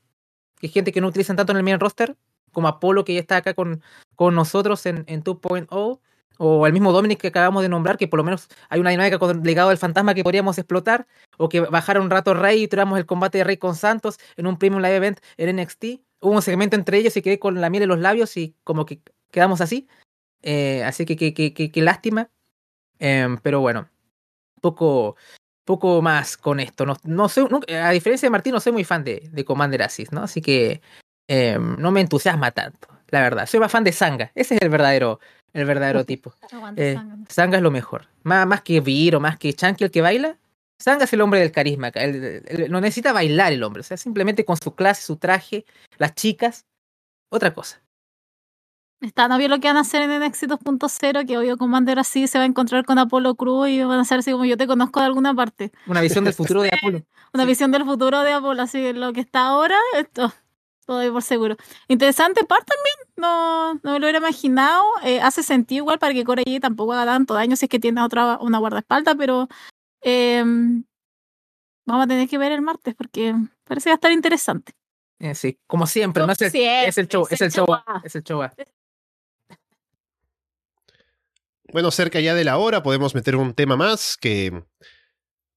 que gente que no utilizan tanto en el main roster, como Apolo que ya está acá con, con nosotros en, en 2.0 o el mismo Dominic que acabamos de nombrar, que por lo menos hay una dinámica con el legado del fantasma que podríamos explotar, o que bajara un rato Rey y tuviéramos el combate de Rey con Santos en un Premium Live Event en NXT. Hubo un segmento entre ellos y quedé con la miel en los labios y como que quedamos así. Eh, así que qué lástima. Em, pero bueno, poco, poco más con esto. No, no sé, a diferencia de Martín, no soy muy fan de, de Commander Assis, ¿no? Así que em, no me entusiasma tanto, la verdad. Soy más fan de Sanga. Ese es el verdadero el verdadero <laughs> tipo. Eh, Sanga es lo mejor. Más, más que Vir o más que Chanky el que baila. Sanga es el hombre del carisma. no necesita bailar el hombre. O sea, simplemente con su clase, su traje, las chicas, otra cosa. Está no lo que van a hacer en NXT 2.0, que obvio Commander así se va a encontrar con Apolo Cruz y van a hacer así como yo te conozco de alguna parte. Una visión del futuro de Apolo. <laughs> Una visión del futuro de Apolo, así lo que está ahora, esto todo por seguro. Interesante part también, no, no me lo hubiera imaginado. Eh, hace sentido igual para que Corey tampoco haga tanto daño si es que tiene otra una guardaespaldas, pero em, vamos a tener que ver el martes porque parece que va a estar interesante. Eh, sí, como siempre, no es el, es el show, es el show, es el show. Bueno, cerca ya de la hora podemos meter un tema más que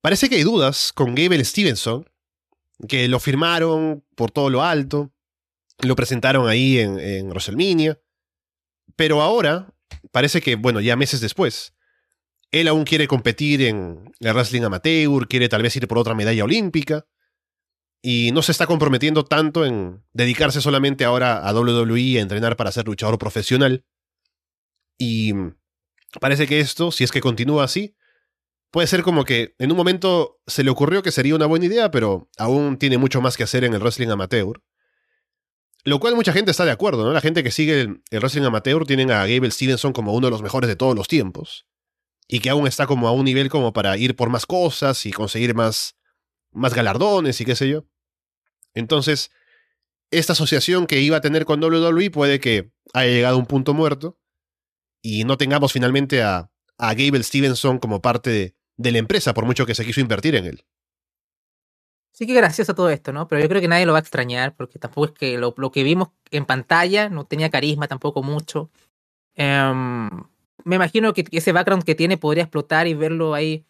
parece que hay dudas con Gable Stevenson, que lo firmaron por todo lo alto, lo presentaron ahí en, en WrestleMania. Pero ahora, parece que, bueno, ya meses después, él aún quiere competir en el wrestling amateur, quiere tal vez ir por otra medalla olímpica. Y no se está comprometiendo tanto en dedicarse solamente ahora a WWE a entrenar para ser luchador profesional. Y parece que esto, si es que continúa así, puede ser como que en un momento se le ocurrió que sería una buena idea, pero aún tiene mucho más que hacer en el wrestling amateur. Lo cual mucha gente está de acuerdo, ¿no? La gente que sigue el, wrestling amateur tienen a Gable Stevenson como uno de los mejores de todos los tiempos. Y que aún está como a un nivel como para ir por más cosas y conseguir más, más galardones y qué sé yo. Entonces, esta asociación que iba a tener con WWE puede que haya llegado a un punto muerto y no tengamos finalmente a, a Gable Stevenson como parte de, la empresa, por mucho que se quiso invertir en él. Sí que gracioso todo esto, ¿no? Pero yo creo que nadie lo va a extrañar, porque tampoco es que lo, que vimos en pantalla no tenía carisma tampoco mucho. Em, me imagino que ese background que tiene podría explotar y verlo ahí.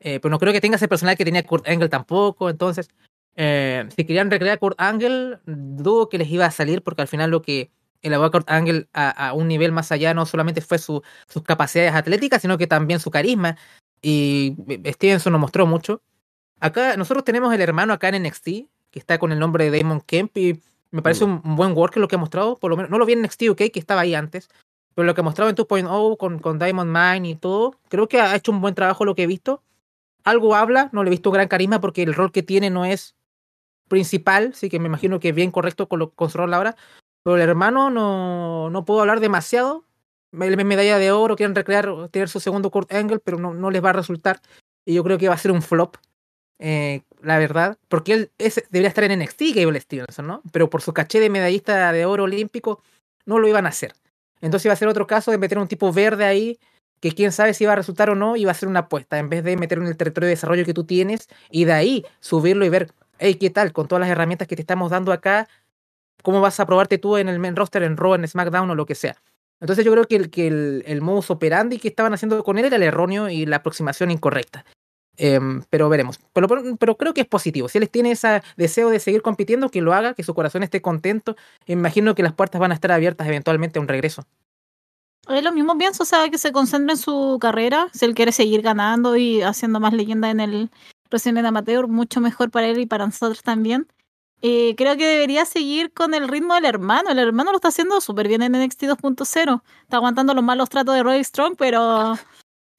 Eh, pero no creo que tenga ese personal que tenía Kurt Angle tampoco. Entonces, eh, si querían recrear a Kurt Angle, dudo que les iba a salir, porque al final lo que elevó a Angle a, un nivel más allá no solamente fue su, sus capacidades atléticas, sino que también su carisma. Y Stevenson nos mostró mucho. Acá nosotros tenemos el hermano acá en NXT, que está con el nombre de Damon Kemp, y me parece un, buen worker lo que ha mostrado, por lo menos, no lo vi en NXT UK, que estaba ahí antes, pero lo que ha mostrado en 2.0 con, con Diamond Mine y todo, creo que ha hecho un buen trabajo lo que he visto. Algo habla, no le he visto gran carisma porque el rol que tiene no es principal, así que me imagino que es bien correcto con, lo, con su rol ahora. Pero el hermano no, no puedo hablar demasiado. Medalla de oro, quieren recrear, tener su segundo Kurt Angle, pero no, no les va a resultar. Y yo creo que va a ser un flop. Eh, la verdad, porque él debería estar en NXT, Gable Stevenson, ¿no? Pero por su caché de medallista de oro olímpico, no lo iban a hacer. Entonces iba a ser otro caso de meter un tipo verde ahí, que quién sabe si iba a resultar o no, iba a ser una apuesta, en vez de meterlo en el territorio de desarrollo que tú tienes y de ahí subirlo y ver, hey, ¿qué tal? Con todas las herramientas que te estamos dando acá, ¿cómo vas a probarte tú en el main roster, en Raw, en SmackDown o lo que sea? Entonces yo creo que el, que el, el modus operandi que estaban haciendo con él era el erróneo y la aproximación incorrecta. Em, pero veremos. Pero, pero, creo que es positivo. Si él tiene ese deseo de seguir compitiendo, que lo haga, que su corazón esté contento. Imagino que las puertas van a estar abiertas eventualmente a un regreso. Es lo mismo pienso, o sea, que se concentre en su carrera. Si él quiere seguir ganando y haciendo más leyenda en el de amateur, mucho mejor para él y para nosotros también. Eh, creo que debería seguir con el ritmo del hermano. El hermano lo está haciendo súper bien en NXT 2.0. Está aguantando los malos tratos de Roy Strong, pero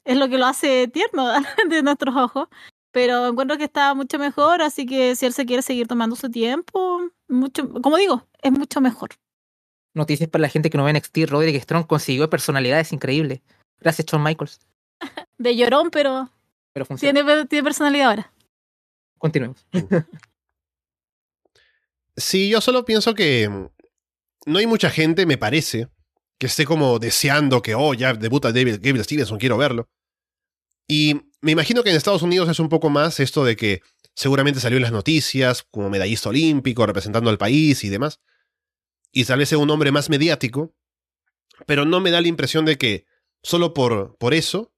es lo que lo hace tierno <laughs> de nuestros ojos. Pero encuentro que está mucho mejor, así que si él se quiere seguir tomando su tiempo, mucho, como digo, es mucho mejor. Noticias para la gente que no ve NXT, Roderick Strong consiguió personalidades increíbles. Gracias, Shawn Michaels. <laughs> de llorón, pero, pero tiene, tiene personalidad ahora. Continuemos. <laughs> Sí, yo solo pienso que no hay mucha gente, me parece, que esté como deseando que, oh, ya debuta David, Stevenson, quiero verlo. Y me imagino que en Estados Unidos es un poco más esto de que seguramente salió en las noticias como medallista olímpico, representando al país y demás. Y tal vez un hombre más mediático, pero no me da la impresión de que solo por, por eso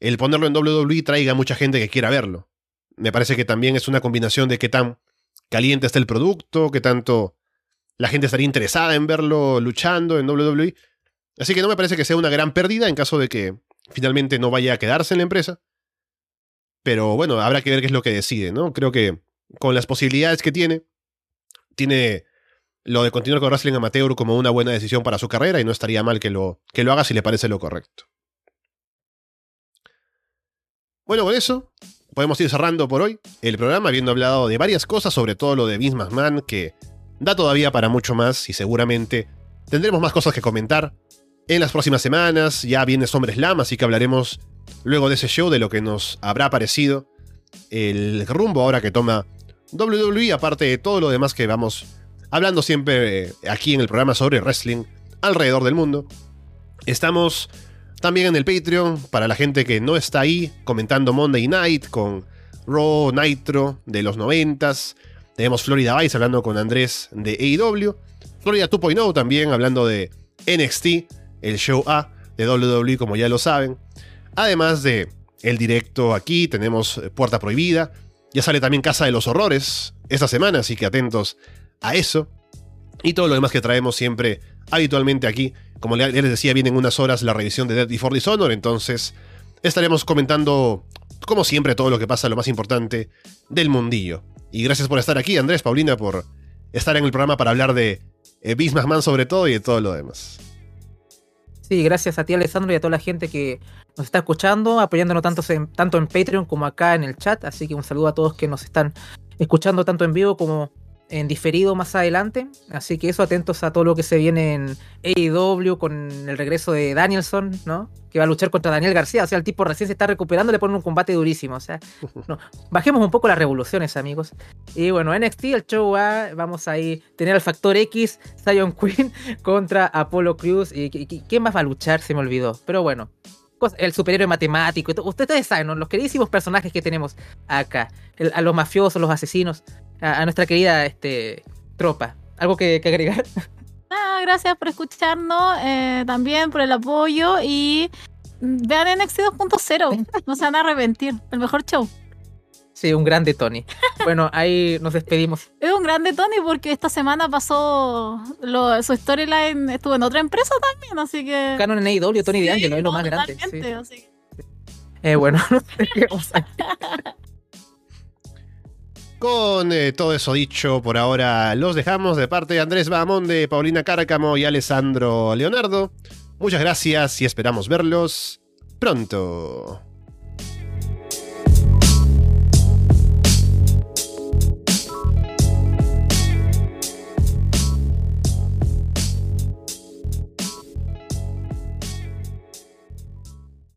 el ponerlo en WWE traiga mucha gente que quiera verlo. Me parece que también es una combinación de qué tan caliente está el producto, qué tanto la gente estaría interesada en verlo luchando en WWE. Así que no me parece que sea una gran pérdida en caso de que finalmente no vaya a quedarse en la empresa. Pero bueno, habrá que ver qué es lo que decide, ¿no? Creo que con las posibilidades que tiene, tiene lo de continuar con Wrestling Amateur como una buena decisión para su carrera y no estaría mal que lo, que lo haga si le parece lo correcto. Bueno, con eso podemos ir cerrando por hoy el programa, habiendo hablado de varias cosas, sobre todo lo de Vince McMahon, que da todavía para mucho más y seguramente tendremos más cosas que comentar en las próximas semanas. Ya viene SummerSlam, así que hablaremos luego de ese show de lo que nos habrá parecido el rumbo ahora que toma WWE, aparte de todo lo demás que vamos hablando siempre eh, aquí en el programa sobre wrestling alrededor del mundo. Estamos también en el Patreon para la gente que no está ahí comentando Monday Night con Raw Nitro de los 90s. Tenemos Florida Vice hablando con Andrés de AEW. Florida 2.0 también hablando de NXT, el show A de WWE como ya lo saben. Además de el directo aquí, tenemos Puerta Prohibida. Ya sale también Casa de los Horrores esta semana, así que atentos a eso. Y todo lo demás que traemos siempre habitualmente aquí. Como les decía, vienen unas horas la revisión de Dead Before Dishonor, entonces estaremos comentando, como siempre, todo lo que pasa, lo más importante del mundillo. Y gracias por estar aquí, Andrés, Paulina, por estar en el programa para hablar de eh, Man sobre todo y de todo lo demás. Sí, gracias a ti, Alessandro, y a toda la gente que nos está escuchando, apoyándonos tanto tanto en Patreon como acá en el chat. Así que un saludo a todos que nos están escuchando tanto en vivo como en diferido más adelante. Así que eso, atentos a todo lo que se viene en AEW con el regreso de Danielson, ¿no? Que va a luchar contra Daniel García. O sea, el tipo recién se está recuperando, le ponen un combate durísimo. O sea, <laughs> no, bajemos un poco las revoluciones, amigos. Y bueno, NXT, el show va, vamos a ir, tener al Factor X, Zion Queen <laughs> contra Apollo Cruz. ¿Y, quién más va a luchar? Se me olvidó. Pero bueno, el superhéroe matemático. Ustedes saben, ¿no? los queridísimos personajes que tenemos acá. a los mafiosos, los asesinos a, nuestra querida este, tropa. ¿Algo que, agregar? <laughs> Ah, gracias por escucharnos, eh, también por el apoyo y vean NXT 2.0, <laughs> no se van a arrepentir, el mejor show. Sí, un grande Tony. Bueno, ahí nos despedimos. <laughs> Es un grande Tony porque esta semana pasó su storyline, estuvo en otra empresa también, así que... Canon en AEW, Tony sí, D'Angelo es lo más grande. Sí. Eh, bueno, no sé qué a con eh, todo eso dicho, por ahora los dejamos de parte de Andrés Bahamón, de Paulina Cárcamo y Alessandro Leonardo. Muchas gracias y esperamos verlos pronto.